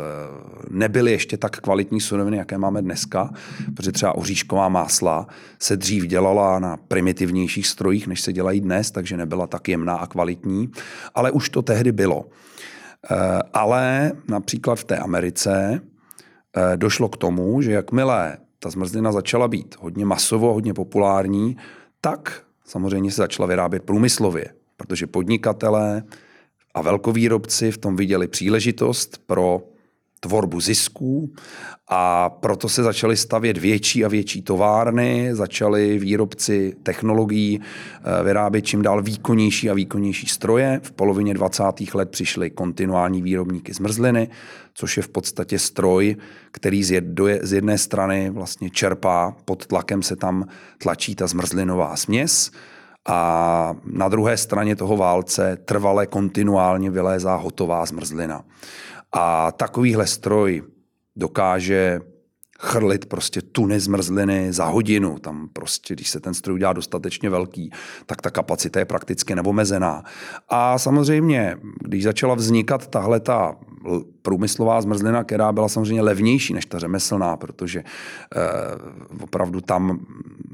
nebyly ještě tak kvalitní suroviny, jaké máme dneska, protože třeba oříšková másla se dřív dělala na primitivnějších strojích, než se dělají dnes, takže nebyla tak jemná a kvalitní, ale už to tehdy bylo. Eh, ale například v té Americe eh, došlo k tomu, že jakmile ta zmrzlina začala být hodně masovo, hodně populární, tak samozřejmě se začala vyrábět průmyslově, protože podnikatelé a velkovýrobci v tom viděli příležitost pro tvorbu zisků a proto se začaly stavět větší a větší továrny, začaly výrobci technologií eh, vyrábět čím dál výkonnější a výkonnější stroje. V polovině 20. let přišly kontinuální výrobníky zmrzliny, což je v podstatě stroj, který z jedné strany vlastně čerpá, pod tlakem se tam tlačí ta zmrzlinová směs, a na druhé straně toho válce trvale kontinuálně vylézá hotová zmrzlina. A takovýhle stroj dokáže chrlit prostě tuny zmrzliny za hodinu. Tam prostě, když se ten stroj udělá dostatečně velký, tak ta kapacita je prakticky neomezená. A samozřejmě, když začala vznikat tahle ta průmyslová zmrzlina, která byla samozřejmě levnější než ta řemeslná, protože eh, opravdu tam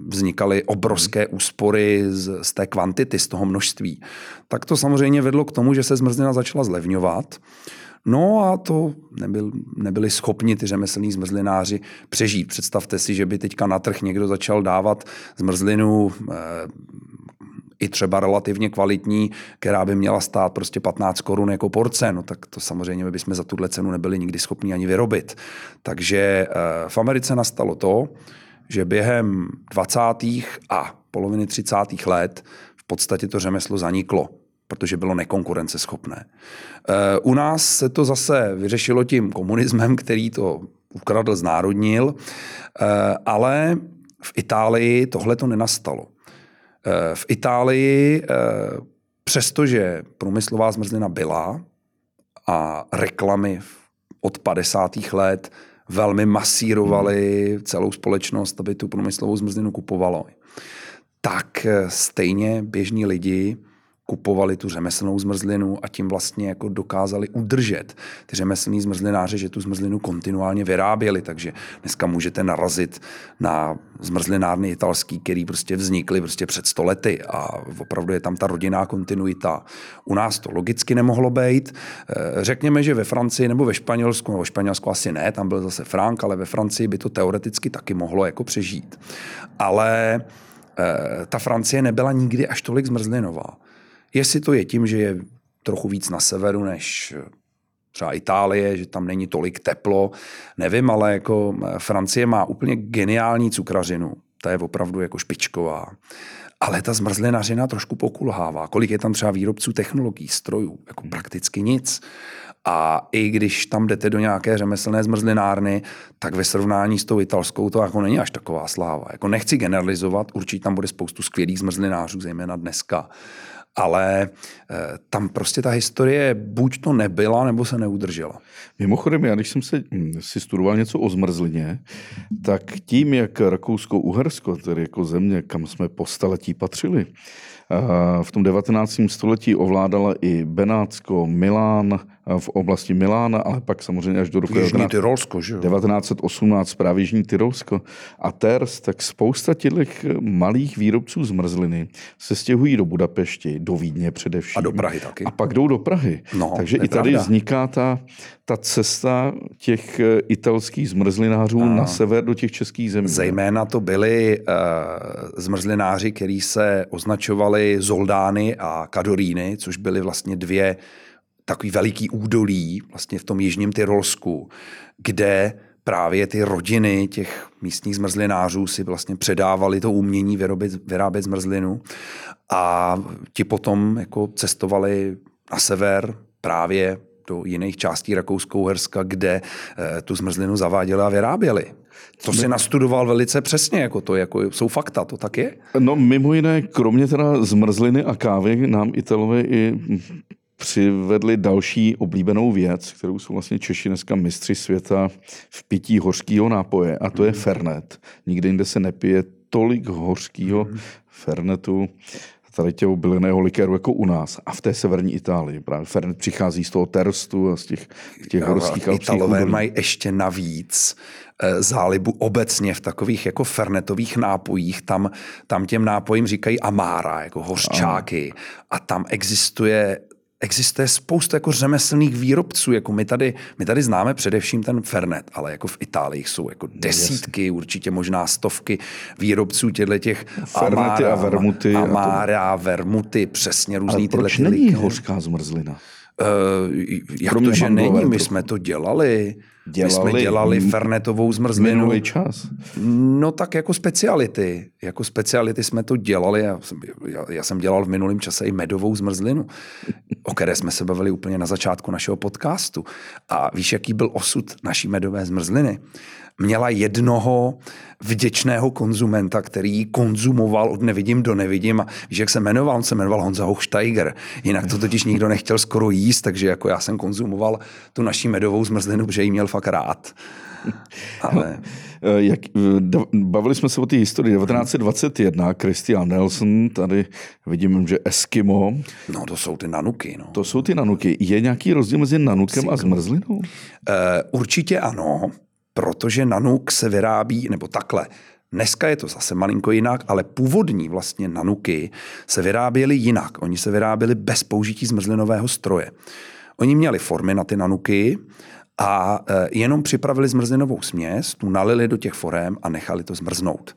vznikaly obrovské úspory z, z té kvantity, z toho množství, tak to samozřejmě vedlo k tomu, že se zmrzlina začala zlevňovat. No a to nebyl, nebyli schopni ty řemeslní zmrzlináři přežít. Představte si, že by teďka na trh někdo začal dávat zmrzlinu e, i třeba relativně kvalitní, která by měla stát prostě 15 korun jako porce, no tak to samozřejmě bychom za tuhle cenu nebyli nikdy schopni ani vyrobit. Takže e, v Americe nastalo to, že během 20. a poloviny 30. let v podstatě to řemeslo zaniklo protože bylo nekonkurenceschopné. Eh, u nás se to zase vyřešilo tím komunismem, který to ukradl, znárodnil, eh, ale v Itálii tohle to nenastalo. Eh, v Itálii, přestože průmyslová zmrzlina byla a reklamy od 50. let velmi masírovaly celou společnost, aby tu průmyslovou zmrzlinu kupovalo, tak stejně běžní lidi kupovali tu řemeslnou zmrzlinu a tím vlastně jako dokázali udržet ty řemeslní zmrzlináře, že tu zmrzlinu kontinuálně vyráběli, takže dneska můžete narazit na zmrzlinárny italský, který prostě vznikly prostě před stolety a opravdu je tam ta rodinná kontinuita. U nás to logicky nemohlo být. Eh, řekněme, že ve Francii nebo ve Španělsku, nebo ve Španělsku asi ne, tam byl zase Frank, ale ve Francii by to teoreticky taky mohlo jako přežít. Ale eh, ta Francie nebyla nikdy až tolik zmrzlinová. Jestli to je tím, že je trochu víc na severu než třeba Itálie, že tam není tolik teplo, nevím, ale jako eh, Francie má úplně geniální cukrařinu. Ta je opravdu jako špičková. Ale ta zmrzlinařina trošku pokulhává. Kolik je tam třeba výrobců technologií, strojů? Jako prakticky nic. A i když tam jdete do nějaké řemeslné zmrzlinárny, tak ve srovnání s tou italskou to jako není až taková sláva. Jako nechci generalizovat, určitě tam bude spoustu skvělých zmrzlinářů, zejména dneska ale eh, tam prostě ta historie buď to nebyla, nebo se neudržela. Mimochodem, já když jsem se, hm, si studoval něco o zmrzlině, tak tím, jak Rakousko-Uhersko, tedy jako země, kam jsme po staletí patřili, v tom 19. století ovládala i Benátsko, Milán, v oblasti Milána, ale pak samozřejmě až do roku Jižní Tyrolsko, že 1918 právě Jižní Tyrolsko a Ters, tak spousta těch malých výrobců zmrzliny se stěhují do Budapešti, do Vídně především. A do Prahy taky. A pak jdou do Prahy. No, Takže i tady pravda. vzniká ta, ta cesta těch eh, italských zmrzlinářů a. na sever do těch českých zemí. Zejména to byli uh, zmrzlináři, kteří se označovali Zoldány a Kadoríny, což byly vlastně dvě takový veliký údolí vlastně v tom jižním Tyrolsku, kde právě ty rodiny těch místních zmrzlinářů si vlastně předávali to umění vyrobit, vyrábět zmrzlinu a ti potom jako cestovali na sever právě do jiných částí Rakousko-Uherska, kde e, tu zmrzlinu zaváděli a vyráběli. To si nastudoval velice přesně, jako to jako jsou fakta, to tak je? No mimo jiné, kromě teda zmrzliny a kávy nám Italové i přivedli další oblíbenou věc, kterou jsou vlastně Češi dneska mistři světa v pití hořkého nápoje a to je mhm. Fernet. Nikde jinde se nepije tolik hořkého mm. Fernetu tady těho bylinného likéru jako u nás a v té severní Itálii. Právě Fernet přichází z toho terstu a z těch, těch horských alpských Italové mají ještě navíc eh, zálibu obecně v takových jako fernetových nápojích. Tam, tam těm nápojím říkají amára, jako hořčáky. A tam existuje existuje spousta jako řemeslných výrobců, jako my tady, my tady známe především ten Fernet, ale jako v Itálii jsou jako desítky, yes. určitě možná stovky výrobců těchto těch Fernety a vermuty. Amára, a to... vermuty, přesně různý ale tyhle proč není hořká zmrzlina? Uh, jak Kromě to, že není, my jsme to dělali. Dělali, My jsme dělali fernetovou zmrzlinu. minulý čas. No tak jako speciality. Jako speciality jsme to dělali. Já jsem, já, já jsem dělal v minulém čase i medovou zmrzlinu, o které jsme se bavili úplně na začátku našeho podcastu. A víš, jaký byl osud naší medové zmrzliny? Měla jednoho vděčného konzumenta, který ji konzumoval od nevidím do nevidím. A víš, jak se jmenoval? On se jmenoval Honza Hochsteiger. Jinak to totiž nikdo nechtěl skoro jíst, takže jako já jsem konzumoval tu naší medovou zmrzlinu, protože ji měl fakt rád. Ale... Eh, Jak, eh, bavili jsme se o té historii 1921, Christian Nelson, tady vidím, že Eskimo, No to jsou ty nanuky. No. to jsou ty nanuky. Je nějaký rozdíl mezi nanukem a zmrzlinou? E, určitě ano, protože nanuk se vyrábí, nebo takhle, Dneska je to zase malinko jinak, ale původní vlastně nanuky se vyráběly jinak. Oni se vyráběli bez použití zmrzlinového stroje. Oni měli formy na ty nanuky a e, jenom připravili zmrzlinovou směs, tu nalili do těch forem a nechali to zmrznout.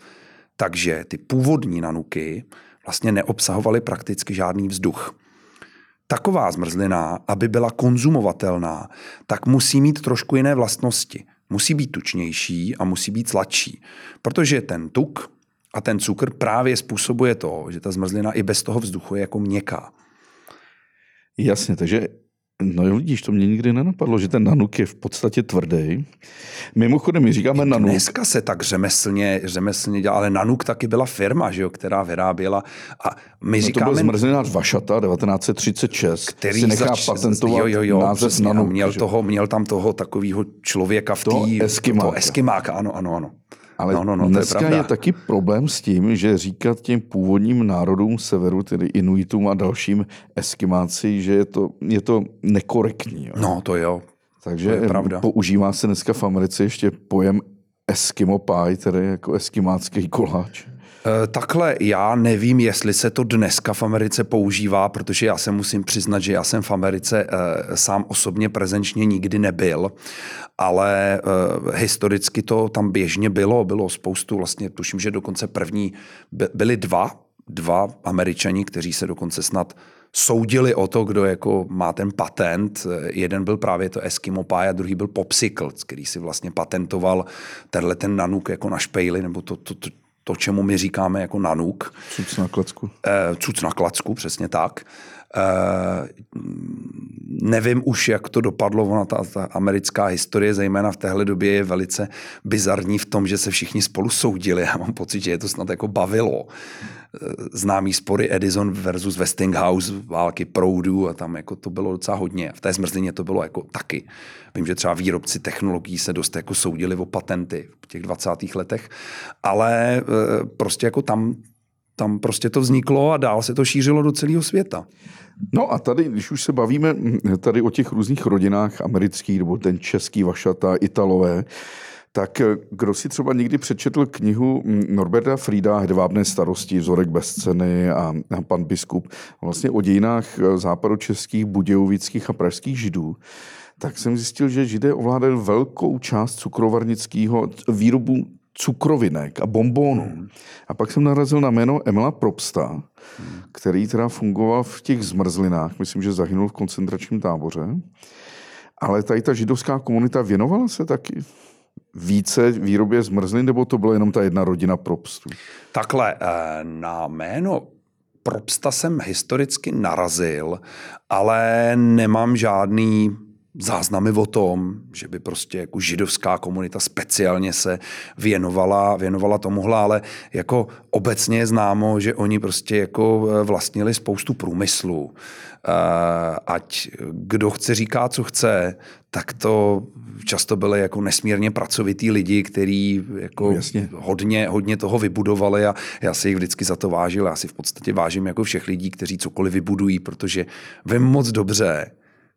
Takže ty původní nanuky vlastně neobsahovaly prakticky žádný vzduch. Taková zmrzlina, aby byla konzumovatelná, tak musí mít trošku jiné vlastnosti. Musí být tučnější a musí být sladší. Protože ten tuk a ten cukr právě způsobuje to, že ta zmrzlina i bez toho vzduchu je jako měkká. Jasně, takže No jo, vidíš, to mě nikdy nenapadlo, že ten nanuk je v podstatě tvrdý. Mimochodem, my říkáme nanuk. Dneska se tak řemeslně, řemeslně dělá, ale Nanuk taky byla firma, že jo, která vyráběla. A my No to říkáme, byl zmrzlina Vašata 1936, který si nechá zač- patentovat jo, jo, jo, název přesně, nanuk. měl, toho, měl tam toho takového člověka v té... Toho Eskimáka. Toho Eskimáka, ano, ano, ano. Ale no, no, no, je dneska pravda. je taky problém s tím, že říkat těm původním národům severu, tedy Inuitům a dalším Eskimáci, že je to, je to nekorektní. Jo. No, to jo. Takže to je pravda. používá se dneska v Americe ještě pojem Eskimo pie, tedy jako eskimácký koláč. E, Takhle já nevím, jestli se to dneska v Americe používá, protože já se musím přiznat, že já jsem v Americe e, sám osobně prezenčně nikdy nebyl, ale e, historicky to tam běžně bylo, bylo spoustu, vlastně tuším, že dokonce první by- byli dva, dva američani, kteří se dokonce snad soudili o to, kdo jako má ten patent. Jeden byl právě to Eskimo Pie a druhý byl Popsicle, který si vlastně patentoval tenhle ten nanuk jako na špejli, nebo to, to, to, to, čemu my říkáme jako nanuk. Cuc na klacku. Eh, cuc na klacku, přesně tak. Eh, nevím už, jak to dopadlo, ona ta, ta americká historie, zejména v téhle době, je velice bizarní v tom, že se všichni spolu soudili. Já mám pocit, že je to snad jako bavilo. Eh, Známý spory Edison versus Westinghouse, války proudů a tam jako to bylo docela hodně. V té zmrzlině to bylo jako taky. Vím, že třeba výrobci technologií se dost jako soudili o patenty v těch 20. letech, ale eh, prostě jako tam tam prostě to vzniklo a dál se to šířilo do celého světa. No a tady, když už se bavíme tady o těch různých rodinách amerických, nebo ten český Vašata, Italové, tak eh, kdo si třeba někdy přečetl knihu mm, Norberta Frida Hedvábné starosti, vzorek bez ceny a, a pan biskup, vlastně o dějinách eh, západočeských, budějovických a pražských židů, tak jsem zjistil, že židé ovládali velkou část cukrovarnického výrobu cukrovinek a bombónů. Hmm. A pak jsem narazil na jméno Emila Probsta, hmm. který teda fungoval v těch zmrzlinách, myslím, že zahynul v koncentračním táboře. Ale tady ta židovská komunita věnovala se taky více výrobě zmrzlin, nebo to byla jenom ta jedna rodina Probstů? Takhle, eh, na jméno Probsta jsem historicky narazil, ale nemám žádný záznamy o tom, že by prostě jako židovská komunita speciálně se věnovala, věnovala tomuhle, ale jako obecně je známo, že oni prostě jako eh, vlastnili spoustu průmyslu. Eh, Ať kdo chce říká, co chce, tak to často byly jako nesmírně pracovitý lidi, kteří jako No, jasně. hodně, hodně toho vybudovali a já si jich vždycky za to vážil. Já si v podstatě vážím jako všech lidí, kteří cokoliv vybudují, protože vím moc dobře,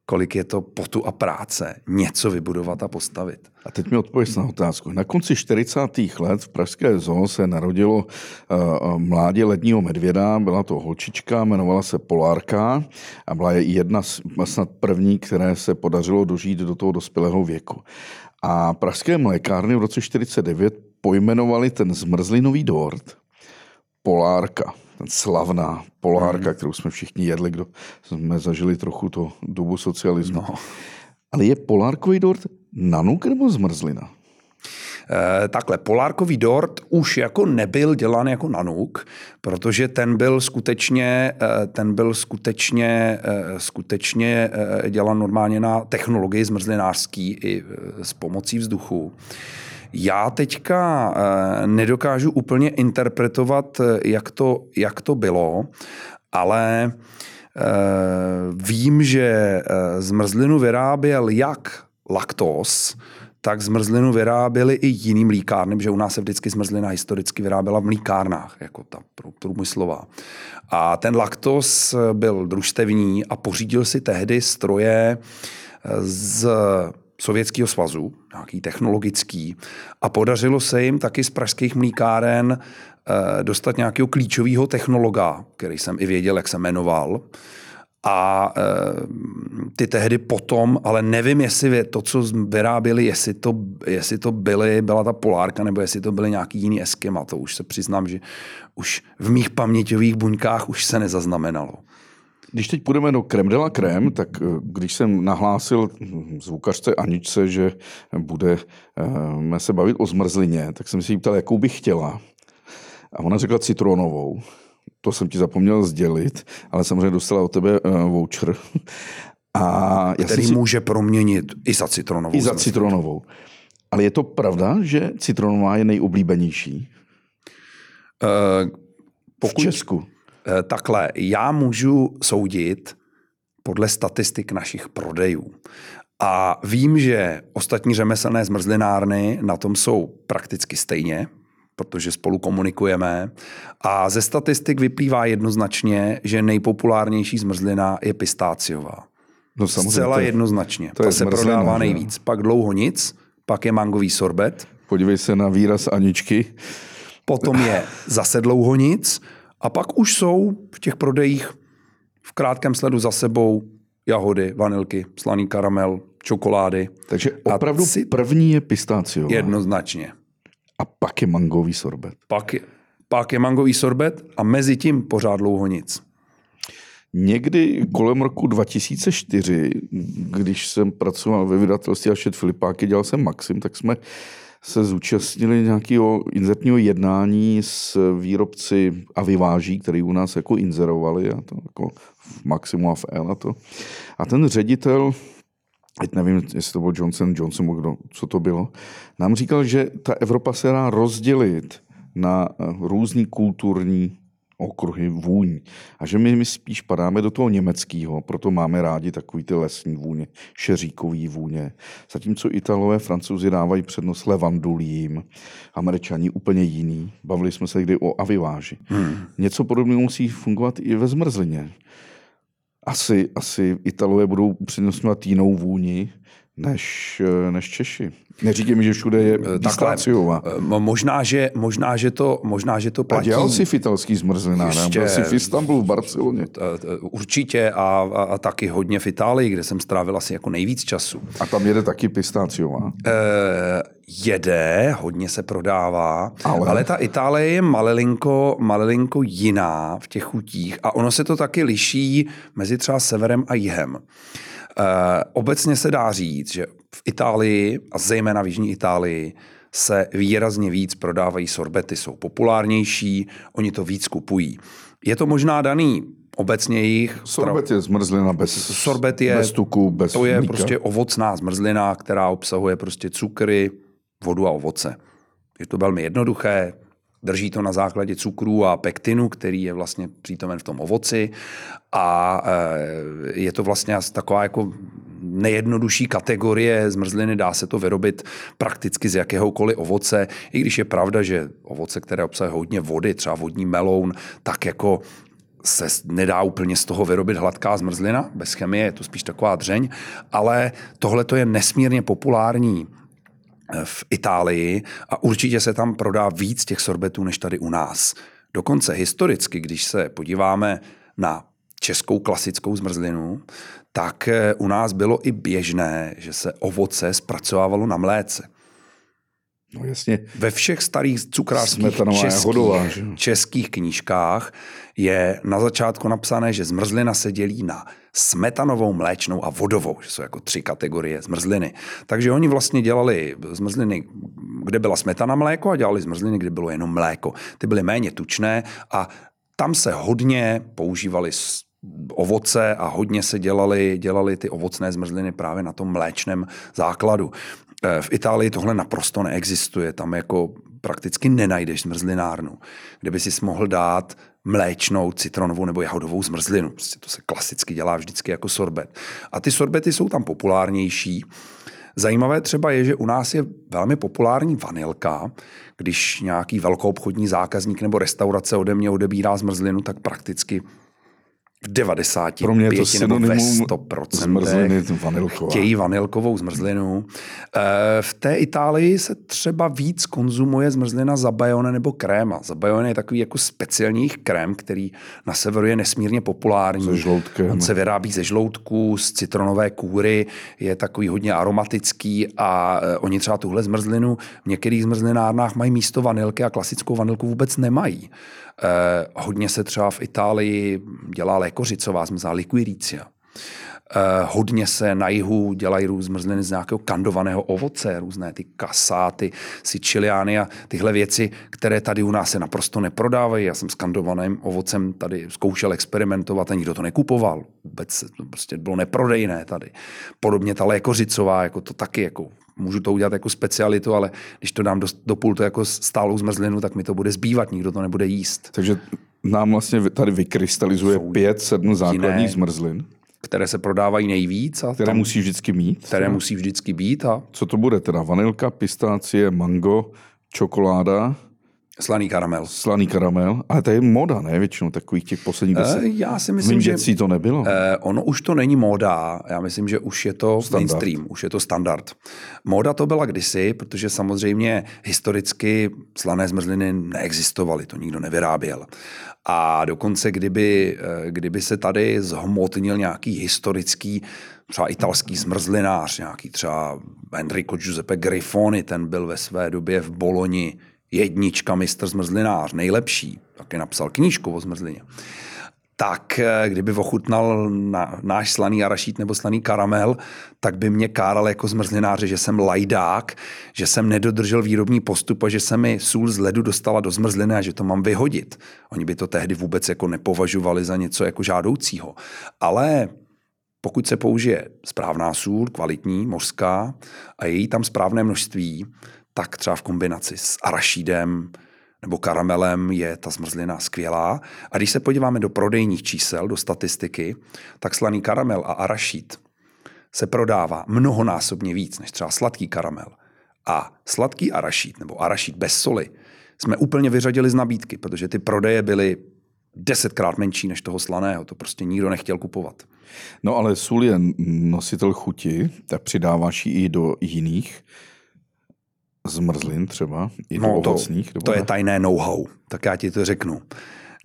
kolik je to potu a práce něco vybudovat a postavit. A teď mi odpověď na otázku. Na konci 40. let v Pražské zoo se narodilo uh, mládě ledního medvěda, byla to holčička, jmenovala se Polárka a byla jedna z snad první, které se podařilo dožít do toho dospělého věku. A pražské mlékárny v roce 49 pojmenovali ten zmrzlinový dort Polárka, slavná Polárka, mm. kterou jsme všichni jedli, kdo jsme zažili trochu to dobu socialismu. No. Ale je Polárkový dort nanuk nebo zmrzlina? Eh, takhle, polárkový dort už jako nebyl dělán jako nanuk, protože ten byl skutečně, eh, ten byl skutečně, eh, skutečně dělán normálně na technologii zmrzlinářský i s pomocí vzduchu. Já teďka nedokážu úplně interpretovat, jak to, jak to bylo, ale vím, že zmrzlinu vyráběl jak laktos, tak zmrzlinu vyráběli i jiný mlíkárny, protože u nás se vždycky zmrzlina historicky vyráběla v mlíkárnách, jako ta průmyslová. A ten laktos byl družstevní a pořídil si tehdy stroje z Sovětského svazu, nějaký technologický, a podařilo se jim taky z pražských mlíkáren eh, dostat nějakého klíčového technologa, který jsem i věděl, jak se jmenoval, a e, ty tehdy potom, ale nevím, jestli to, co vyráběli, jestli to, jestli to byly, byla ta polárka, nebo jestli to byly nějaký jiný eskema. To už se přiznám, že už v mých paměťových buňkách už se nezaznamenalo. Když teď půjdeme do Krem de la Krem, tak e, když jsem nahlásil zvukařce Aničce, že budeme se bavit o zmrzlině, tak jsem si jí ptal, jakou bych chtěla. A ona řekla citronovou to jsem ti zapomněl sdělit, ale samozřejmě dostala od tebe uh, voucher. A já Který si... může proměnit i za citronovou. I za citronovou. Ale je to pravda, že citronová je nejoblíbenější? Uh, pokud, v Česku. Uh, takhle, já můžu soudit podle statistik našich prodejů. A vím, že ostatní řemeslné zmrzlinárny na tom jsou prakticky stejně, protože spolu komunikujeme. A ze statistik vyplývá jednoznačně, že nejpopulárnější zmrzlina je pistáciová. No samozřejmě. Zcela to, jednoznačně. To Ta se zmrzlina, prodává nejvíc. Pak dlouho nic, pak je mangový sorbet. Podívej se na výraz Aničky. Potom je zase dlouho nic a pak už jsou v těch prodejích v krátkém sledu za sebou jahody, vanilky, slaný karamel, čokolády. Takže opravdu první je pistáciová. Jednoznačně. A pak je mangový sorbet. Pak je, pak je mangový sorbet a mezi tím pořád dlouho nic. Někdy kolem roku 2004, když jsem pracoval ve vydatelství Alšet Filipáky, dělal jsem Maxim, tak jsme se zúčastnili nějakého inzertního jednání s výrobci a vyváží, který u nás jako inzerovali, a to jako v Maximu a v L a to. A ten ředitel teď nevím, jestli to byl Johnson, Johnson, kdo, co to bylo, nám říkal, že ta Evropa se dá rozdělit na různý kulturní okruhy vůní. A že my, my spíš padáme do toho německého, proto máme rádi takový ty lesní vůně, šeříkový vůně. Zatímco Italové, Francouzi dávají přednost levandulím, Američani úplně jiný. Bavili jsme se kdy o aviváži. Hmm. Něco podobného musí fungovat i ve zmrzlině asi, asi Italové budou upřednostňovat jinou vůni než, než Češi. Neříkej mi, že všude je eh, pistáciová. Eh, možná, že, možná, že to, možná, že to platí. A dělal jsi v italský zmrzlinách, byl jsi v Istanbulu, v Barceloně. Určitě a, a, a taky hodně v Itálii, kde jsem strávil asi jako nejvíc času. A tam jede taky pistáciová? E, jede, hodně se prodává, ale, ale ta Itálie je malilinko, malilinko jiná v těch chutích a ono se to taky liší mezi třeba severem a jihem. Eh, obecně se dá říct, že v Itálii a zejména v Jižní Itálii se výrazně víc prodávají sorbety, jsou populárnější, oni to víc kupují. Je to možná daný obecně jejich... Sorbet je zmrzlina bez, sorbet je, bez tuku, bez To je mlíka. prostě ovocná zmrzlina, která obsahuje prostě cukry, vodu a ovoce. Je to velmi jednoduché, Drží to na základě cukru a pektinu, který je vlastně přítomen v tom ovoci. A eh, je to vlastně taková jako nejjednodušší kategorie zmrzliny, dá se to vyrobit prakticky z jakéhokoliv ovoce, i když je pravda, že ovoce, které obsahuje hodně vody, třeba vodní meloun, tak jako se nedá úplně z toho vyrobit hladká zmrzlina, bez chemie je to spíš taková dřeň, ale tohle to je nesmírně populární v Itálii a určitě se tam prodá víc těch sorbetů než tady u nás. Dokonce historicky, když se podíváme na českou klasickou zmrzlinu, tak eh, u nás bylo i běžné, že se ovoce zpracovávalo na mléce. No jasně. Ve všech starých cukrářských Smetanová českých, jahodová, že českých knížkách je na začátku napsané, že zmrzlina se dělí na smetanovou, mléčnou a vodovou, že jsou jako tři kategorie zmrzliny. Takže oni vlastně dělali zmrzliny, kde byla smetana mléko a dělali zmrzliny, kde bylo jenom mléko. Ty byly méně tučné a tam se hodně používali s- ovoce a hodně se dělali, dělali ty ovocné zmrzliny právě na tom mléčném základu. Eh, V Itálii tohle naprosto neexistuje. Tam jako prakticky nenajdeš zmrzlinárnu, kde by si mohl dát mléčnou, citronovou nebo jahodovou zmrzlinu. Prostě to se klasicky dělá vždycky jako sorbet. A ty sorbety jsou tam populárnější. Zajímavé třeba je, že u nás je velmi populární vanilka. Když nějaký velkoobchodní zákazník nebo restaurace ode mě odebírá zmrzlinu, tak prakticky v 95 Pro mě je to nebo ve synonymum 100% zmrzliny vanilková. chtějí vanilkovou zmrzlinu. Eh, V té Itálii se třeba víc konzumuje zmrzlina zabajone nebo kréma. Zabajone je takový jako speciální krém, který na severu je nesmírně populární. Se žloutkem. On se vyrábí ze žloutků, z citronové kůry, je takový hodně aromatický a eh, oni třeba tuhle zmrzlinu v některých zmrzlinárnách mají místo vanilky a klasickou vanilku vůbec nemají. Eh, hodně se třeba v Itálii dělá lékořicová zmrzlina, liquiricia. Eh, hodně se na jihu dělají růz zmrzliny z nějakého kandovaného ovoce, různé ty kasáty, siciliány a tyhle věci, které tady u nás se naprosto neprodávají. Já jsem s kandovaným ovocem tady zkoušel experimentovat a nikdo to nekupoval. Vůbec to prostě bylo neprodejné tady. Podobně ta lékořicová, jako to taky, jako můžu to udělat jako specialitu, ale když to dám do, do pultu jako stálou zmrzlinu, tak mi to bude zbývat, nikdo to nebude jíst. Takže nám vlastně tady vykrystalizuje pět, sedm základních zmrzlin, Které se prodávají nejvíc a které tam, musí vždycky mít. které musí vždycky být a Co to bude teda? Vanilka, pistácie, mango, čokoláda, slaný karamel. slaný karamel. Ale to je moda, ne? Většinou takových těch posledních Eh, deset. Já si Myslím, Mým že to nebylo. eh, ono už to není móda, já myslím, že už je to Standard. mainstream, už je to standard. Móda to byla kdysi, protože samozřejmě historicky slané zmrzliny neexistovaly, to nikdo nevyráběl. A dokonce, kdyby, eh, kdyby se tady zhmotnil nějaký historický, třeba italský zmrzlinář, nějaký třeba Enrico Giuseppe Grifoni, ten byl ve své době v Boloni jednička mistr zmrzlinář, nejlepší, taky napsal knížku o zmrzlině tak eh, kdyby ochutnal na, náš slaný arašít nebo slaný karamel, tak by mě káral jako zmrzlináře, že jsem lajdák, že jsem nedodržel výrobní postup a že se mi sůl z ledu dostala do zmrzliny a že to mám vyhodit. Oni by to tehdy vůbec jako nepovažovali za něco jako žádoucího. Ale pokud se použije správná sůl, kvalitní, mořská, a je jí tam správné množství, tak třeba v kombinaci s arašídem nebo karamelem je ta zmrzlina skvělá. A když se podíváme do prodejních čísel, do statistiky, tak slaný karamel a arašíd se prodává mnohonásobně víc než třeba sladký karamel. A sladký arašíd nebo arašíd bez soli jsme úplně vyřadili z nabídky, protože ty prodeje byly desetkrát menší než toho slaného. To prostě nikdo nechtěl kupovat. No ale sůl je nositel chuti, tak přidáváš ji i do jiných zmrzlin třeba, i do No, to, ovocných. nebo to je tajné know-how, tak já ti to řeknu.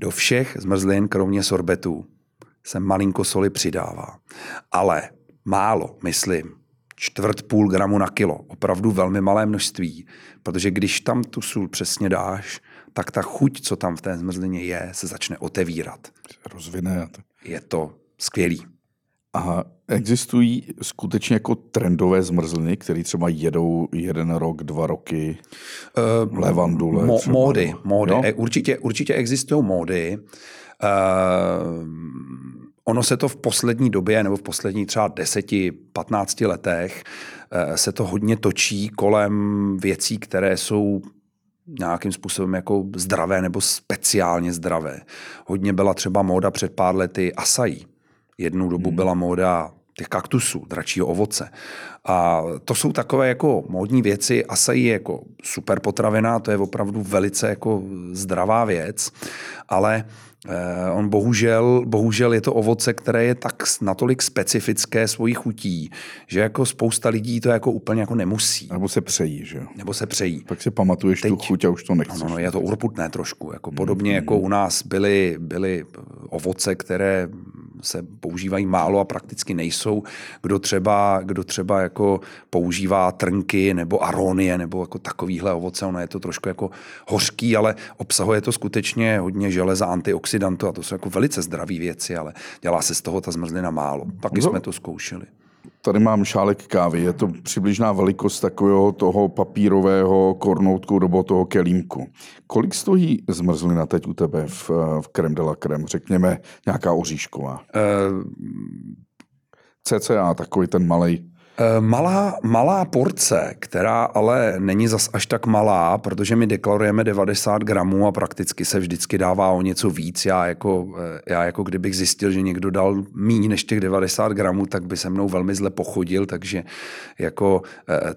Do všech zmrzlin, kromě sorbetů, se malinko soli přidává. Ale málo, myslím, čtvrt půl gramu na kilo, opravdu velmi malé množství, protože když tam tu sůl přesně dáš, tak ta chuť, co tam v té zmrzlině je, se začne otevírat. Rozvine. to. Je to skvělý. A existují skutečně jako trendové zmrzliny, které třeba jedou jeden rok, dva roky, Uh, levandule. Mo- třeba, módy, módy. Jo? E, Určitě, určitě existují módy. Uh, ono se to v poslední době, nebo v poslední třeba 10-15 letech, uh, se to hodně točí kolem věcí, které jsou nějakým způsobem jako zdravé nebo speciálně zdravé. Hodně byla třeba móda před pár lety asají. Jednu dobu byla móda těch kaktusů, dračího ovoce. A to jsou takové jako módní věci. Asají je jako super potravina, to je opravdu velice jako zdravá věc, ale eh, on bohužel, bohužel je to ovoce, které je tak natolik specifické svojí chutí, že jako spousta lidí to jako úplně jako nemusí. Nebo se přejí, že jo? Nebo se přejí. Pak si pamatuješ tu chuť a už to nechceš. No, no, je to urputné trošku. Jako podobně jako u nás byly, byly ovoce, které se používají málo a prakticky nejsou. Kdo třeba, kdo třeba jako používá trnky nebo aronie nebo jako takovýhle ovoce, ono je to trošku jako hořký, ale obsahuje to skutečně hodně železa, antioxidantů a to jsou jako velice zdravé věci, ale dělá se z toho ta zmrzlina málo. Taky no. jsme to zkoušeli. Tady mám šálek kávy, je to přibližná velikost takového toho papírového kornoutku nebo toho kelímku. Kolik stojí zmrzlina teď u tebe v, v krem de la creme, řekněme nějaká oříšková? Uh... CCA, takový ten malý Eh, malá, malá porce, která ale není zas až tak malá, protože my deklarujeme 90 gramů a prakticky se vždycky dává o něco víc. Já jako, eh, já jako kdybych zjistil, že někdo dal méně než těch 90 gramů, tak by se mnou velmi zle pochodil, takže jako eh,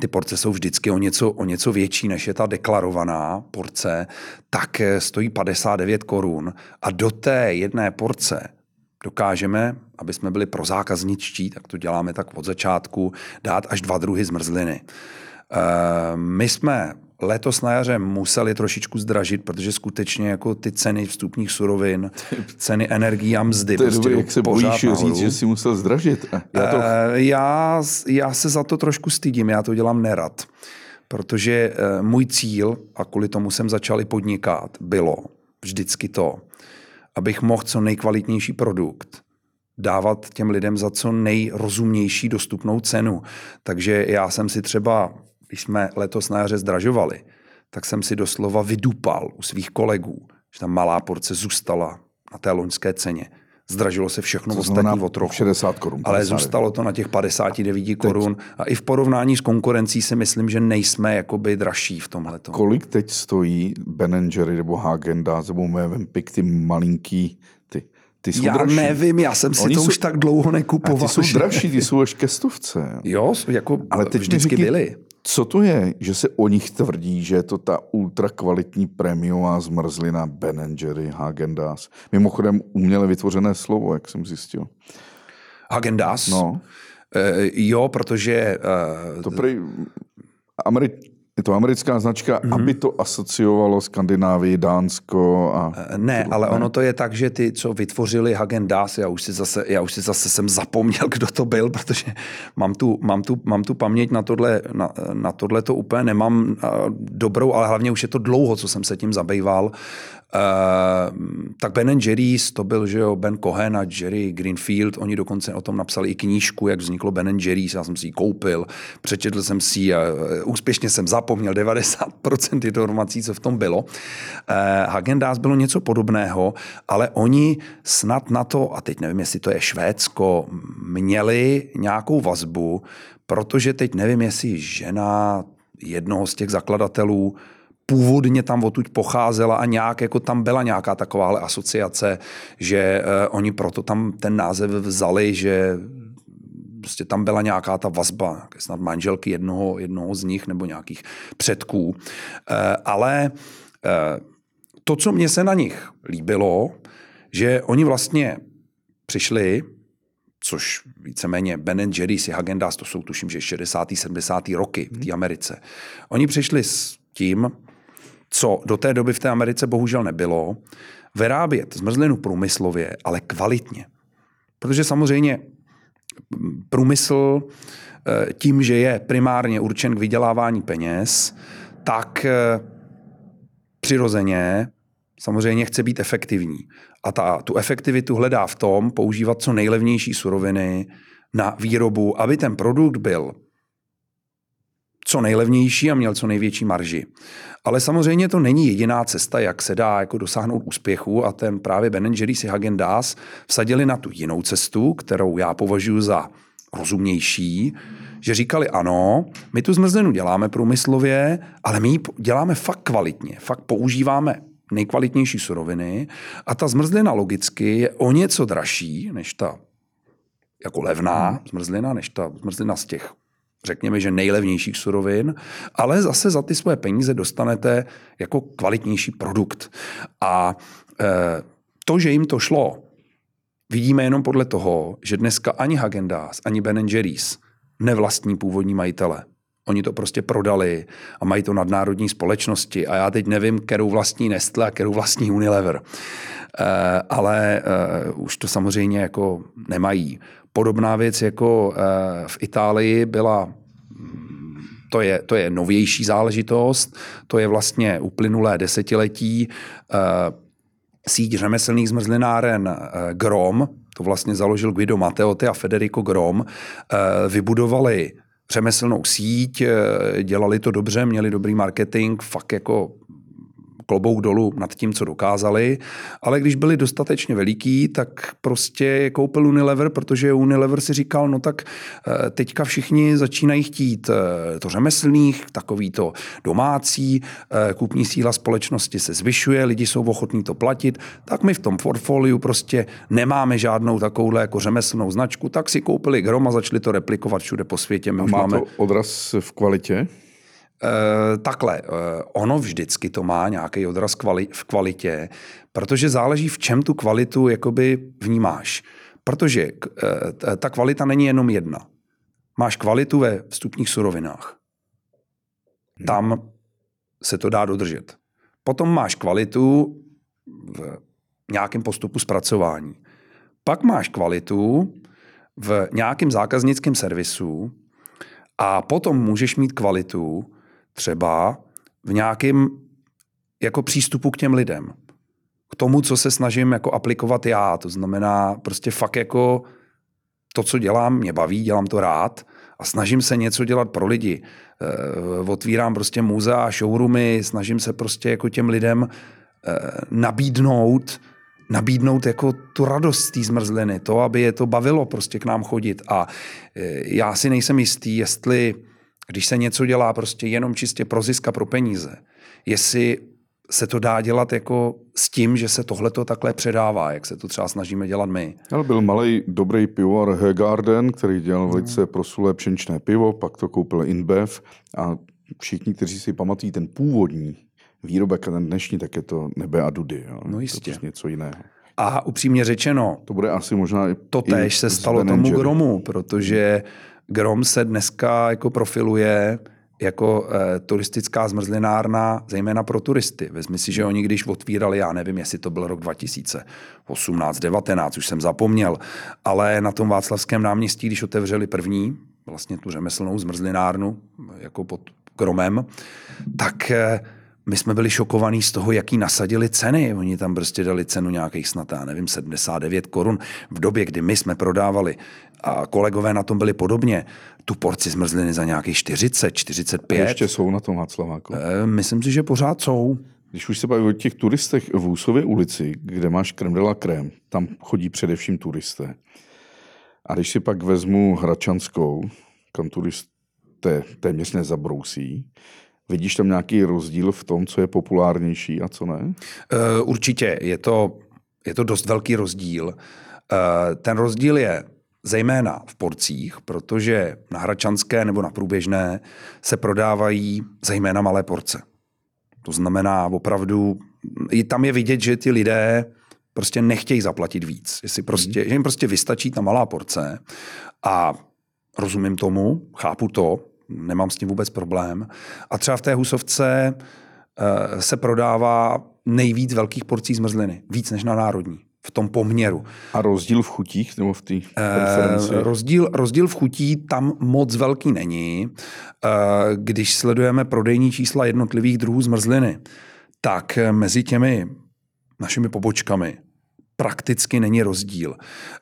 ty porce jsou vždycky o něco, o něco větší, než je ta deklarovaná porce, tak stojí 59 korun a do té jedné porce dokážeme, aby jsme byli pro zákazničtí, tak to děláme tak od začátku, dát až dva druhy zmrzliny. Eh, my jsme letos na jaře museli trošičku zdražit, protože skutečně jako ty ceny vstupních surovin, ceny energií a mzdy. To je prostě dobrý, jak se bojíš říct, že jsi musel zdražit. Já, to... já, já se za to trošku stydím, já to dělám nerad. Protože eh, můj cíl, a kvůli tomu jsem začal i podnikat, bylo vždycky to, abych mohl co nejkvalitnější produkt dávat těm lidem za co nejrozumnější dostupnou cenu. Takže já jsem si třeba, když jsme letos na jaře zdražovali, tak jsem si doslova vydupal u svých kolegů, že ta malá porce zůstala na té loňské ceně. Zdražilo se všechno to ostatní o trochu. 60 korun. Ale zůstalo to na těch 59 korun. A i v porovnání s konkurencí si myslím, že nejsme jakoby dražší v tomhle. Kolik teď stojí Ben Jerry nebo Hagen Dazs nebo Mövenpick, ty malinký, ty, ty jsou já dražší. nevím, já jsem si Oni to jsou, už tak dlouho nekupoval. A ty jsou dražší, ty jsou až ke stovce. Jo, jako Ale teď vždycky říky, byly. Co to je, že se o nich tvrdí, že je to ta ultrakvalitní prémiová zmrzlina Ben Jerry, Hagen Dazs? Mimochodem uměle vytvořené slovo, jak jsem zjistil. Hagen Dazs? No. E, jo, protože... E, to prý, Ameri- je to americká značka, mm-hmm. aby to asociovalo Skandinávii, Dánsko a... Eh, ne, ale ne? ono to je tak, že ty, co vytvořili Hagen Dazs, já už si zase, já už si zase jsem zapomněl, kdo to byl, protože mám tu, mám tu, mám tu paměť na tohle, na, na tohle to úplně nemám eh, dobrou, ale hlavně už je to dlouho, co jsem se tím zabýval. Uh, tak Ben Jerry's, to byl, že jo, Ben Cohen a Jerry Greenfield, oni dokonce o tom napsali i knížku, jak vzniklo Ben Jerry's, já jsem si ji koupil, přečetl jsem si ji a úspěšně jsem zapomněl 90% informací, co v tom bylo. Uh, Hagen Dazs bylo něco podobného, ale oni snad na to, a teď nevím, jestli to je Švédsko, měli nějakou vazbu, protože teď nevím, jestli žena jednoho z těch zakladatelů původně tam odtud pocházela a nějak jako tam byla nějaká takováhle asociace, že uh, oni proto tam ten název vzali, že prostě tam byla nějaká ta vazba, snad manželky jednoho, jednoho z nich nebo nějakých předků. Uh, ale uh, to, co mě se na nich líbilo, že oni vlastně přišli což víceméně Ben Jerry's i Hagendas, to jsou tuším, že 60. 70. roky v té Americe. Oni přišli s tím, co do té doby v té Americe bohužel nebylo, vyrábět zmrzlinu průmyslově, ale kvalitně. Protože samozřejmě průmysl eh, tím, že je primárně určen k vydělávání peněz, tak eh, přirozeně samozřejmě chce být efektivní. A ta, tu efektivitu hledá v tom používat co nejlevnější suroviny na výrobu, aby ten produkt byl co nejlevnější a měl co největší marži. Ale samozřejmě to není jediná cesta, jak se dá jako dosáhnout úspěchu a ten právě Ben Jerry's i Hagen Dazs vsadili na tu jinou cestu, kterou já považuji za rozumnější, že říkali ano, my tu zmrzlinu děláme průmyslově, ale my ji děláme fakt kvalitně, fakt používáme nejkvalitnější suroviny a ta zmrzlina logicky je o něco dražší než ta jako levná zmrzlina, než ta zmrzlina z těch řekněme, že nejlevnějších surovin, ale zase za ty své peníze dostanete jako kvalitnější produkt. A e, to, že jim to šlo, vidíme jenom podle toho, že dneska ani Hagen Dazs, ani Ben Jerry's nevlastní původní majitele. Oni to prostě prodali a mají to nadnárodní společnosti a já teď nevím, kterou vlastní Nestle a kterou vlastní Unilever. Uh, ale uh, už to samozřejmě jako nemají. Podobná věc jako uh, v Itálii byla to je, to je novější záležitost, to je vlastně uplynulé desetiletí. Síť řemeslných zmrzlináren Grom, to vlastně založil Guido Matteotti a Federico Grom, vybudovali řemeslnou síť, dělali to dobře, měli dobrý marketing, fakt jako klobouk dolů nad tím, co dokázali, ale když byli dostatečně veliký, tak prostě koupil Unilever, protože Unilever si říkal, no tak eh, teďka všichni začínají chtít eh, to řemeslných, takový to domácí, eh, kupní síla společnosti se zvyšuje, lidi jsou ochotní to platit, tak my v tom portfoliu prostě nemáme žádnou takovouhle jako řemeslnou značku, tak si koupili Grom a začali to replikovat všude po světě. My a má máme... to odraz v kvalitě? Uh, takhle, uh, ono vždycky to má nějaký odraz kvali- v kvalitě, protože záleží, v čem tu kvalitu jakoby vnímáš. Protože uh, ta kvalita není jenom jedna. Máš kvalitu ve vstupních surovinách. Hmm. Tam se to dá dodržet. Potom máš kvalitu v nějakém postupu zpracování. Pak máš kvalitu v nějakém zákaznickém servisu a potom můžeš mít kvalitu třeba v nějakém jako přístupu k těm lidem. K tomu, co se snažím jako aplikovat já. To znamená prostě fakt jako to, co dělám, mě baví, dělám to rád a snažím se něco dělat pro lidi. E, otvírám prostě muzea a showroomy, snažím se prostě jako těm lidem e, nabídnout nabídnout jako tu radost z té zmrzliny, to, aby je to bavilo prostě k nám chodit. A e, já si nejsem jistý, jestli když se něco dělá prostě jenom čistě pro zisk a pro peníze, jestli se to dá dělat jako s tím, že se tohle to takhle předává, jak se to třeba snažíme dělat my. Ale byl malý dobrý pivovar Hegarden, který dělal no. velice prosulé pšeničné pivo, pak to koupil InBev a všichni, kteří si pamatují ten původní výrobek a ten dnešní, tak je to nebe a dudy. Jo. No jistě. To je prostě něco jiného. A upřímně řečeno, to bude asi možná i to tež se stalo tomu Gromu, protože Grom se dneska jako profiluje jako e, turistická zmrzlinárna, zejména pro turisty. Vezmi si, že oni když otvírali, já nevím, jestli to byl rok 2018, 19, už jsem zapomněl, ale na tom Václavském náměstí, když otevřeli první, vlastně tu řemeslnou zmrzlinárnu, jako pod Gromem, tak e, my jsme byli šokovaní z toho, jaký nasadili ceny. Oni tam prostě dali cenu nějakých snad, já nevím, 79 korun v době, kdy my jsme prodávali a kolegové na tom byli podobně. Tu porci zmrzliny za nějakých 40, 45. A ještě jsou na tom Václaváku? E, myslím si, že pořád jsou. Když už se baví o těch turistech v Úsově ulici, kde máš krem de la krem, tam chodí především turisté. A když si pak vezmu Hračanskou, kam turisté téměř nezabrousí, Vidíš tam nějaký rozdíl v tom, co je populárnější a co ne? Uh, určitě, je to, je to dost velký rozdíl. Uh, ten rozdíl je zejména v porcích, protože na hračanské nebo na průběžné se prodávají zejména malé porce. To znamená opravdu, i tam je vidět, že ty lidé prostě nechtějí zaplatit víc. Jestli prostě, že jim prostě vystačí ta malá porce a rozumím tomu, chápu to, nemám s tím vůbec problém. A třeba v té husovce uh, se prodává nejvíc velkých porcí zmrzliny, víc než na národní v tom poměru. A rozdíl v chutích nebo v té uh, rozdíl, rozdíl v chutí tam moc velký není. Uh, když sledujeme prodejní čísla jednotlivých druhů zmrzliny, tak mezi těmi našimi pobočkami prakticky není rozdíl.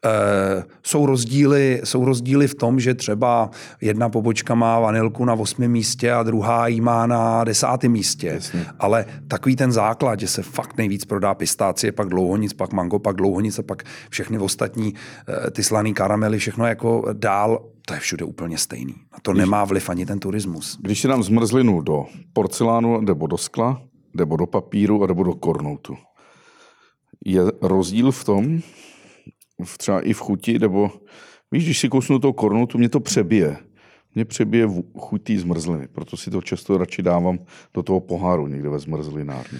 E, jsou, rozdíly, jsou rozdíly v tom, že třeba jedna pobočka má vanilku na osmém místě a druhá ji má na desátém místě. Jasně. Ale takový ten základ, že se fakt nejvíc prodá pistácie, pak dlouhonic, pak mango, pak dlouhonice, pak všechny ostatní e, ty slaný karamely, všechno jako dál, to je všude úplně stejný. A to když, nemá vliv ani ten turismus. Když si dám zmrzlinu do porcelánu nebo do skla, nebo do papíru, nebo do kornoutu, je rozdíl v tom, v třeba i v chuti, nebo víš, když si kousnu toho kornu, to mě to přebije. Mě přebije chuť té zmrzliny, proto si to často radši dávám do toho poháru někde ve zmrzlinárně.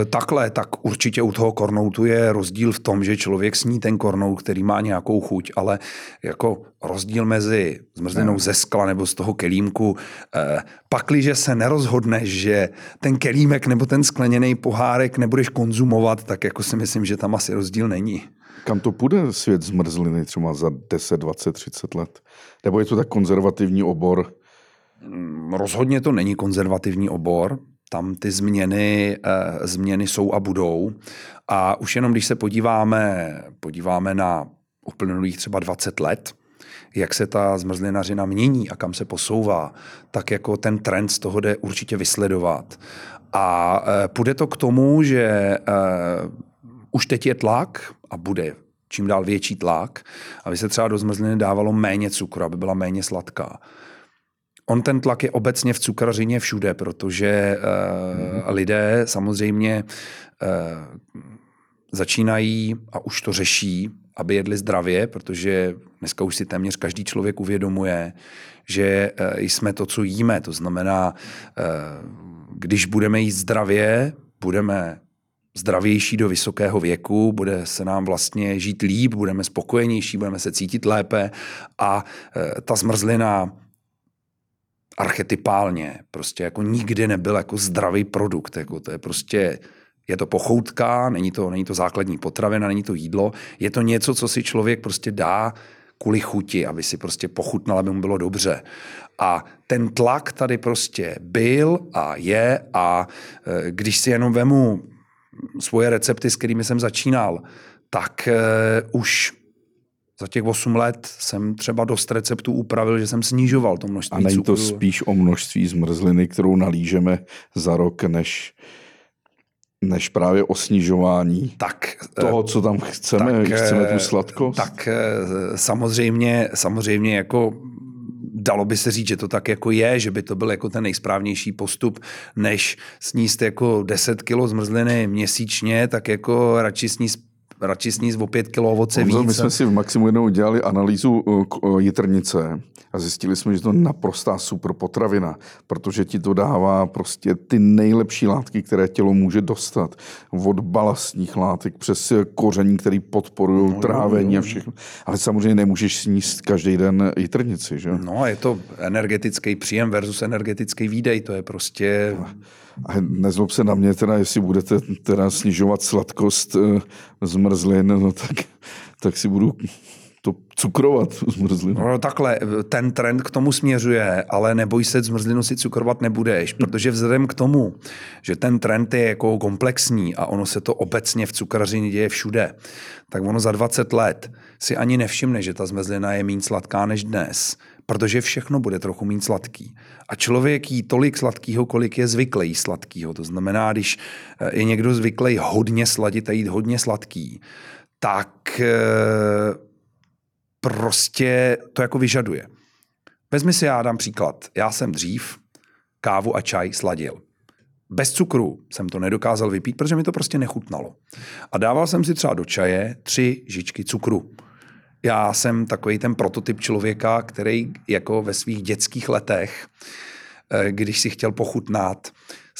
E, takhle, tak určitě u toho kornoutu je rozdíl v tom, že člověk sní ten kornout, který má nějakou chuť, ale jako rozdíl mezi zmrzlinou ne. ze skla nebo z toho kelímku, e, pakliže se nerozhodneš, že ten kelímek nebo ten skleněný pohárek nebudeš konzumovat, tak jako si myslím, že tam asi rozdíl není. Kam to půjde svět zmrzliny třeba za 10, 20, 30 let? Nebo je to tak konzervativní obor? Mm, rozhodně to není konzervativní obor. Tam ty změny, eh, změny jsou a budou. A už jenom když se podíváme, podíváme na uplynulých třeba 20 let, jak se ta zmrzlinařina mění a kam se posouvá, tak jako ten trend z toho jde určitě vysledovat. A eh, půjde to k tomu, že eh, už teď je tlak a bude čím dál větší tlak, aby se třeba do zmrzliny dávalo méně cukru, aby byla méně sladká. On ten tlak je obecně v cukrařině všude, protože uh, lidé samozřejmě uh, začínají a už to řeší, aby jedli zdravě, protože dneska už si téměř každý člověk uvědomuje, že uh, jsme to, co jíme. To znamená, uh, když budeme jíst zdravě, budeme zdravější do vysokého věku, bude se nám vlastně žít líp, budeme spokojenější, budeme se cítit lépe a e, ta zmrzlina archetypálně prostě jako nikdy nebyl jako zdravý produkt. Jako to je prostě je to pochoutka, není to, není to základní potravina, není to jídlo, je to něco, co si člověk prostě dá kvůli chuti, aby si prostě pochutnal, aby mu bylo dobře. A ten tlak tady prostě byl a je a e, když si jenom vemu svoje recepty, s kterými jsem začínal, tak uh, už za těch 8 let jsem třeba dost receptů upravil, že jsem snižoval to množství A není cukru. to spíš o množství zmrzliny, kterou nalížeme za rok, než, než právě o snižování tak, toho, co tam chceme, tak, chceme tu sladkost? Tak samozřejmě, samozřejmě jako dalo by se říct, že to tak jako je, že by to byl jako ten nejsprávnější postup, než sníst jako 10 kilo zmrzliny měsíčně, tak jako radši sníst radši sníst o 5 kg ovoce víc. My jsme si v Maximu jednou dělali analýzu uh, uh, jitrnice a zjistili jsme, že to je naprostá super potravina, protože ti to dává prostě ty nejlepší látky, které tělo může dostat. Od balastních látek přes koření, které podporují no, trávení no, no. a všechno. Ale samozřejmě nemůžeš sníst každý den jitrnici, že? No, je to energetický příjem versus energetický výdej, to je prostě... No. A nezlob se na mě, teda, jestli budete teda snižovat sladkost eh, zmrzlin, no tak, tak si budu to cukrovat zmrzlinu. No takhle, ten trend k tomu směřuje, ale neboj se, zmrzlinu si cukrovat nebudeš, protože vzhledem k tomu, že ten trend je jako komplexní a ono se to obecně v cukrařině děje všude, tak ono za 20 let si ani nevšimne, že ta zmrzlina je méně sladká než dnes protože všechno bude trochu méně sladký. A člověk jí tolik sladkého, kolik je zvyklý sladkého. To znamená, když eh, je někdo zvyklý hodně sladit a jít hodně sladký, tak eh, prostě to jako vyžaduje. Vezmi si, já dám příklad. Já jsem dřív kávu a čaj sladil. Bez cukru jsem to nedokázal vypít, protože mi to prostě nechutnalo. A dával jsem si třeba do čaje tři žičky cukru já jsem takový ten prototyp člověka, který jako ve svých dětských letech, eh, když si chtěl pochutnat,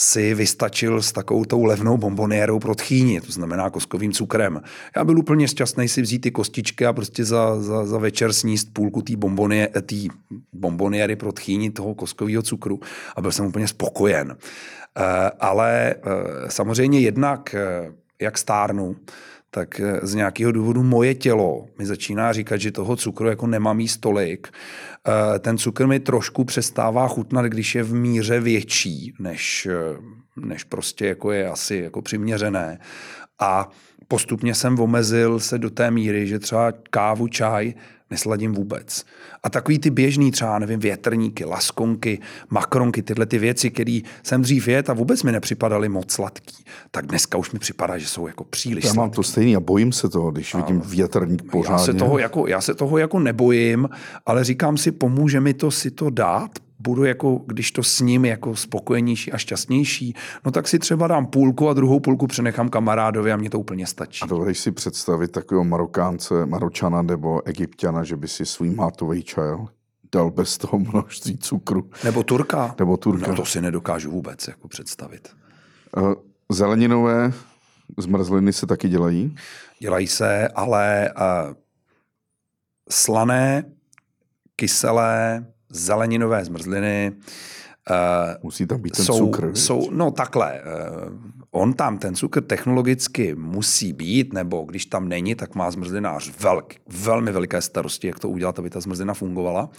si vystačil s takovou tou levnou bomboniérou pro tchýni, to znamená koskovým cukrem. Já byl úplně šťastný si vzít ty kostičky a prostě za, za, za večer sníst půlku té bombonie, bomboniéry pro tchýni toho koskového cukru a byl jsem úplně spokojen. Eh, ale eh, samozřejmě jednak, jak stárnu, tak eh, z nějakého důvodu moje tělo mi začíná říkat, že toho cukru jako nemám jíst tolik. Eh, ten cukr mi trošku přestává chutnat, když je v míře větší, než, eh, než prostě jako je asi jako přiměřené. A postupně jsem omezil se do té míry, že třeba kávu, čaj nesladím vůbec. A takový ty běžný třeba, nevím, větrníky, laskonky, makronky, tyhle ty věci, které jsem dřív jet a vůbec mi nepřipadaly moc sladký, tak dneska už mi připadá, že jsou jako příliš Já mám to stejný a bojím se toho, když a vidím větrník pořádně. Já se toho jako, já se toho jako nebojím, ale říkám si, pomůže mi to si to dát, budu jako, když to s ním jako spokojenější a šťastnější, no tak si třeba dám půlku a druhou půlku přenechám kamarádovi a mě to úplně stačí. A dovedeš si představit takového Marokánce, Maročana nebo Egyptiana, že by si svůj mátový čajel? dal bez toho množství cukru. Nebo turka. Nebo turka. No to si nedokážu vůbec jako představit. Eh, Zeleninové zmrzliny se taky dělají? Dělají se, ale uh, slané, kyselé, zeleninové zmrzliny uh, Musí tam být ten jsou, cukr. jsou, no takhle, uh, on tam ten cukr technologicky musí být, nebo když tam není, tak má zmrzlinář velk, velmi veliké starosti, jak to udělat, aby ta zmrzlina fungovala.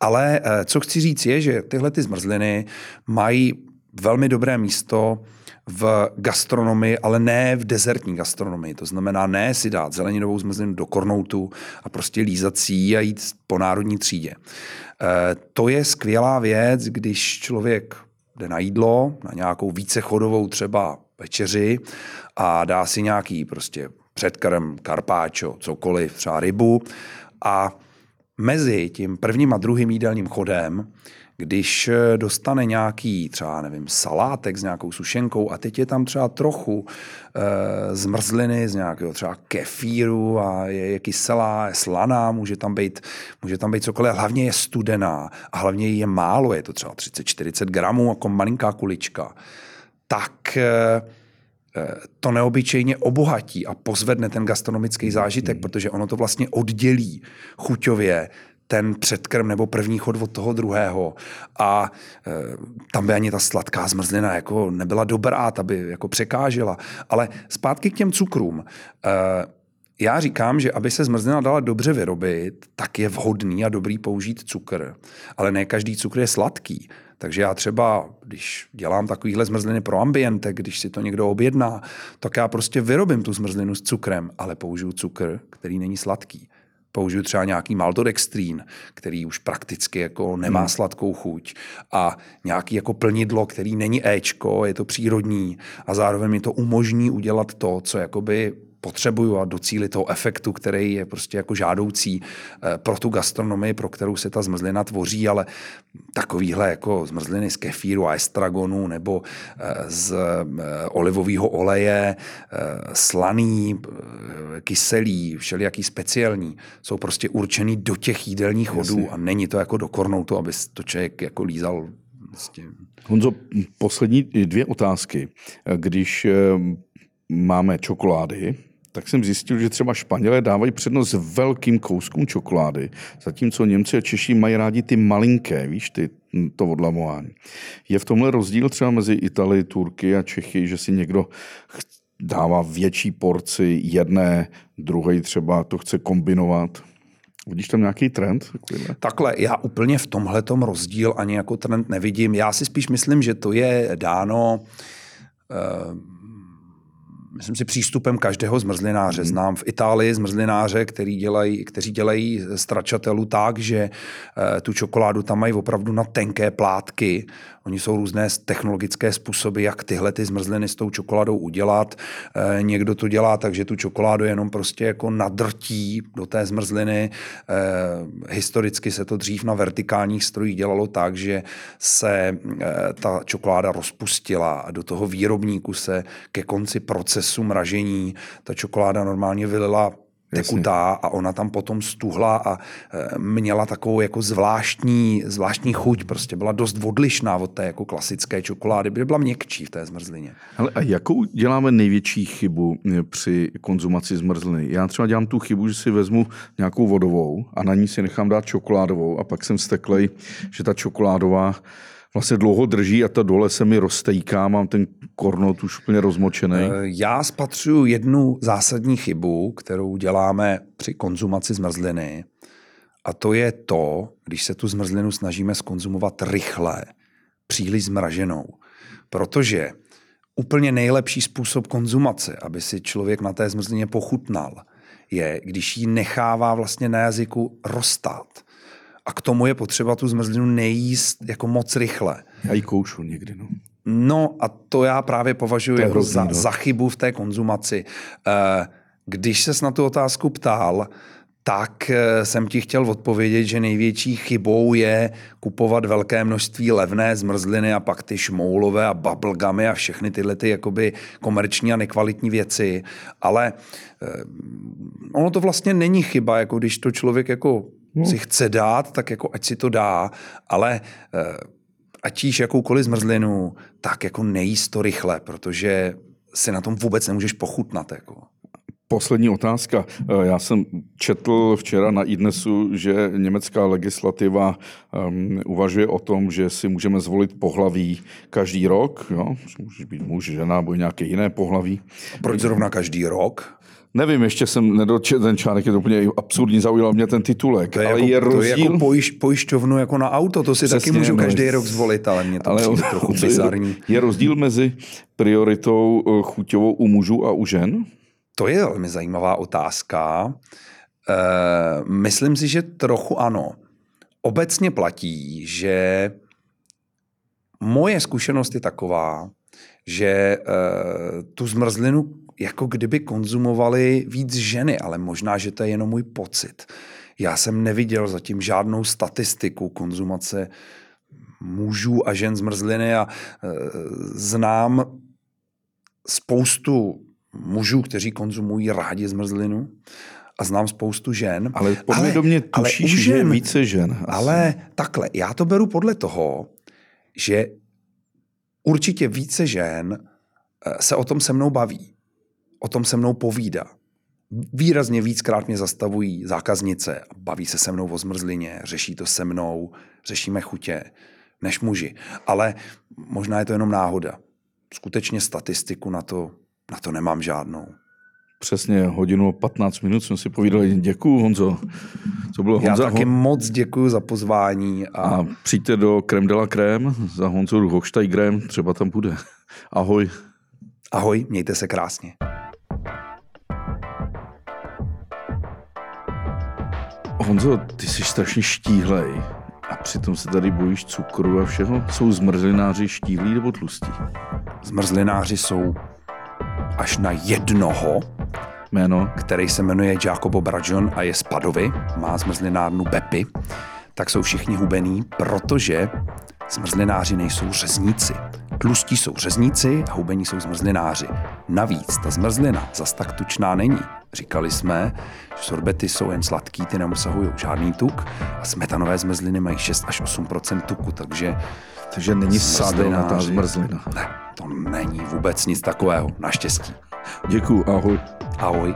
Ale uh, co chci říct je, že tyhle ty zmrzliny mají velmi dobré místo v gastronomii, ale ne v dezertní gastronomii. To znamená ne si dát zeleninovou zmrzlinu do kornoutu a prostě lízat si ji a jít po národní třídě. E, to je skvělá věc, když člověk jde na jídlo, na nějakou vícechodovou třeba večeři a dá si nějaký prostě předkrm, karpáčo, cokoliv, třeba rybu a mezi tím prvním a druhým jídelním chodem když eh, dostane nějaký třeba, nevím, salátek s nějakou sušenkou a teď je tam třeba trochu e, zmrzliny z nějakého třeba kefíru a je, je kyselá, je slaná, může tam být, může tam být cokoliv, hlavně je studená a hlavně je málo, je to třeba 30-40 gramů, jako malinká kulička, tak e, to neobyčejně obohatí a pozvedne ten gastronomický zážitek, hmm. protože ono to vlastně oddělí chuťově ten předkrm nebo první chod od toho druhého. A e, tam by ani ta sladká zmrzlina jako nebyla dobrá, ta by jako překážela. Ale zpátky k těm cukrům. E, já říkám, že aby se zmrzlina dala dobře vyrobit, tak je vhodný a dobrý použít cukr. Ale ne každý cukr je sladký. Takže já třeba, když dělám takovýhle zmrzliny pro ambiente, když si to někdo objedná, tak já prostě vyrobím tu zmrzlinu s cukrem, ale použiju cukr, který není sladký použiju třeba nějaký maltodextrín, který už prakticky jako nemá hmm. sladkou chuť a nějaký jako plnidlo, který není Ečko, je to přírodní a zároveň mi to umožní udělat to, co jakoby potřebuju a docílit toho efektu, který je prostě jako žádoucí eh, pro tu gastronomii, pro kterou se ta zmrzlina tvoří, ale takovýhle jako zmrzliny z kefíru a estragonu nebo eh, z eh, olivového oleje, slaný, kyselý, všelijaký speciální, jsou prostě určený do těch jídelních chodů a není to jako do kornoutu, aby to člověk jako lízal Vlastně. Honzo, poslední dvě otázky. Když máme čokolády, tak jsem zjistil, že třeba Španělé dávají přednost velkým kouskům čokolády, zatímco Němci a Češi mají rádi ty malinké, víš, ty, to odlamování. Je v tomhle rozdíl třeba mezi Italii, Turky a Čechy, že si někdo dává větší porci jedné, druhé třeba to chce kombinovat? Vidíš tam nějaký trend? Takovýhle? Takhle, já úplně v tomhle rozdíl ani jako trend nevidím. Já si spíš myslím, že to je dáno uh, myslím si, přístupem každého zmrzlináře. Hmm. Znám v Itálii zmrzlináře, který dělají, kteří dělají stračatelu tak, že uh, tu čokoládu tam mají opravdu na tenké plátky. Oni jsou různé technologické způsoby, jak tyhle ty zmrzliny s tou čokoládou udělat. E, někdo to dělá tak, že tu čokoládu jenom prostě jako nadrtí do té zmrzliny. E, historicky se to dřív na vertikálních strojích dělalo tak, že se e, ta čokoláda rozpustila a do toho výrobníku se ke konci procesu mražení ta čokoláda normálně vylila tekutá a ona tam potom stuhla a e, měla takovou jako zvláštní, zvláštní chuť, prostě byla dost odlišná od té jako klasické čokolády, byla měkčí v té zmrzlině. Ale a jakou děláme největší chybu e, při konzumaci zmrzliny? Já třeba dělám tu chybu, že si vezmu nějakou vodovou a na ní si nechám dát čokoládovou a pak jsem steklej, že ta čokoládová vlastně dlouho drží a ta dole se mi roztejká, mám ten kornot už úplně rozmočený. Eh, já spatřuju jednu zásadní chybu, kterou děláme při konzumaci zmrzliny a to je to, když se tu zmrzlinu snažíme skonzumovat rychle, příliš zmraženou. Protože úplně nejlepší způsob konzumace, aby si člověk na té zmrzlině pochutnal, je, když ji nechává vlastně na jazyku roztát a k tomu je potřeba tu zmrzlinu nejíst jako moc rychle. Já ji koušu někdy, no. No a to já právě považuji jako hrozný, za, no. za chybu v té konzumaci. Eh, když ses na tu otázku ptal, tak eh, jsem ti chtěl odpovědět, že největší chybou je kupovat velké množství levné zmrzliny a pak ty šmoulové a bubblegamy a všechny tyhle ty jakoby komerční a nekvalitní věci. Ale eh, ono to vlastně není chyba, jako když to člověk jako no. si chce dát, tak jako ať si to dá, ale eh, ať jíš jakoukoliv zmrzlinu, tak jako nejíst to rychle, protože si na tom vůbec nemůžeš pochutnat. Jako. Poslední otázka. Eh, já jsem četl včera na iDnesu, že německá legislativa um, uvažuje o tom, že si můžeme zvolit pohlaví každý rok. Jo? Můžeš být muž, žena nebo nějaké jiné pohlaví. Proč zrovna každý rok? Nevím, ještě jsem nedočetl ten článek, je to úplně absurdní, zaujal mě ten titulek. To je, ale jako, je rozdíl... to je jako pojiš, pojišťovnu jako na auto, to si Přesně, taky můžu každý rok zvolit, ale mě to ale přijde trochu bizarní. Je rozdíl mezi prioritou eh, chuťovou u mužů a u žen? To je velmi zajímavá otázka. E, myslím si, že trochu ano. Obecně platí, že moje zkušenost je taková, že e, tu zmrzlinu jako kdyby konzumovali víc ženy, ale možná, že to je jenom můj pocit. Já jsem neviděl zatím žádnou statistiku konzumace mužů a žen zmrzliny a e, znám spoustu mužů, kteří konzumují rádi zmrzlinu a znám spoustu žen. Ale podvědomě tušíš, ale že je více žen. Asi. Ale takhle, já to beru podle toho, že určitě více žen eh, se o tom se mnou baví. O tom se mnou povídá. Výrazně víckrát mě zastavují zákaznice, baví se se mnou o zmrzlině, řeší to se mnou, řešíme chutě, než muži. Ale možná je to jenom náhoda. Skutečně statistiku na to na to nemám žádnou. Přesně hodinu 15 minut jsme si povídali. Děkuju, Honzo. Co bylo Honza? Já taky Hon... moc děkuji za pozvání. A... a přijďte do Krem de la Krém za Honzo Hochsteigrem, třeba tam bude. Ahoj. Ahoj, mějte se krásně. Honzo, ty jsi strašně štíhlej a přitom se tady bojíš cukru a všeho. Jsou zmrzlináři štíhlí nebo tlustí? Zmrzlináři jsou až na jednoho, Jméno? který se jmenuje Jacobo Brajon a je z Padovy, má zmrzlinárnu Bepy, tak jsou všichni hubený, protože zmrzlináři nejsou řezníci. Tlustí jsou řezníci a hubení jsou zmrzlináři. Navíc ta zmrzlina zas tak tučná není. Říkali jsme, že sorbety jsou jen sladký, ty neobsahují žádný tuk a smetanové zmrzliny mají 6 až 8 tuku, takže takže není ta zmrzlina. Ne, to není vůbec nic takového, naštěstí. Děkuju, ahoj. Ahoj.